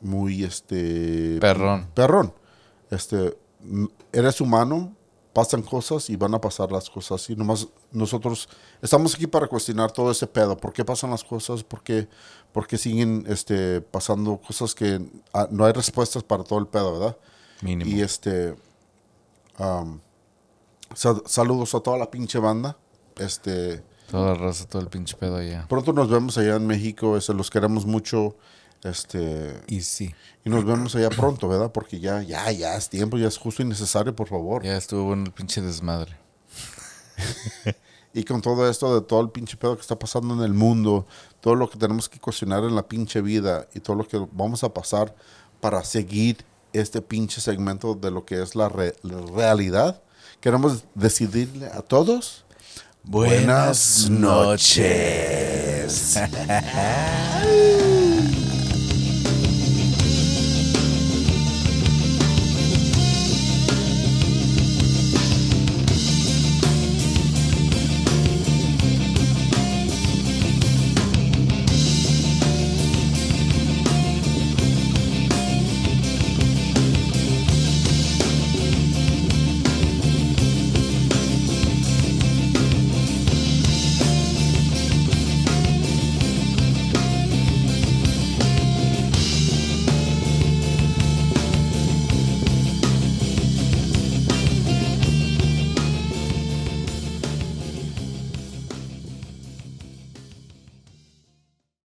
muy, este... Perrón. Perrón. Este, eres humano, pasan cosas y van a pasar las cosas. Y nomás nosotros estamos aquí para cuestionar todo ese pedo. ¿Por qué pasan las cosas? ¿Por qué, por qué siguen este, pasando cosas que ah, no hay respuestas para todo el pedo, verdad? Mínimo. Y este. saludos a toda la pinche banda. Este. Toda la raza, todo el pinche pedo allá. Pronto nos vemos allá en México. Este, los queremos mucho. Este, Y sí. y nos vemos allá pronto, ¿verdad? Porque ya, ya, ya es tiempo, ya es justo y necesario, por favor. Ya estuvo bueno el pinche desmadre. Y con todo esto de todo el pinche pedo que está pasando en el mundo, todo lo que tenemos que cuestionar en la pinche vida y todo lo que vamos a pasar para seguir este pinche segmento de lo que es la, re- la realidad, queremos decidirle a todos. Buenas noches.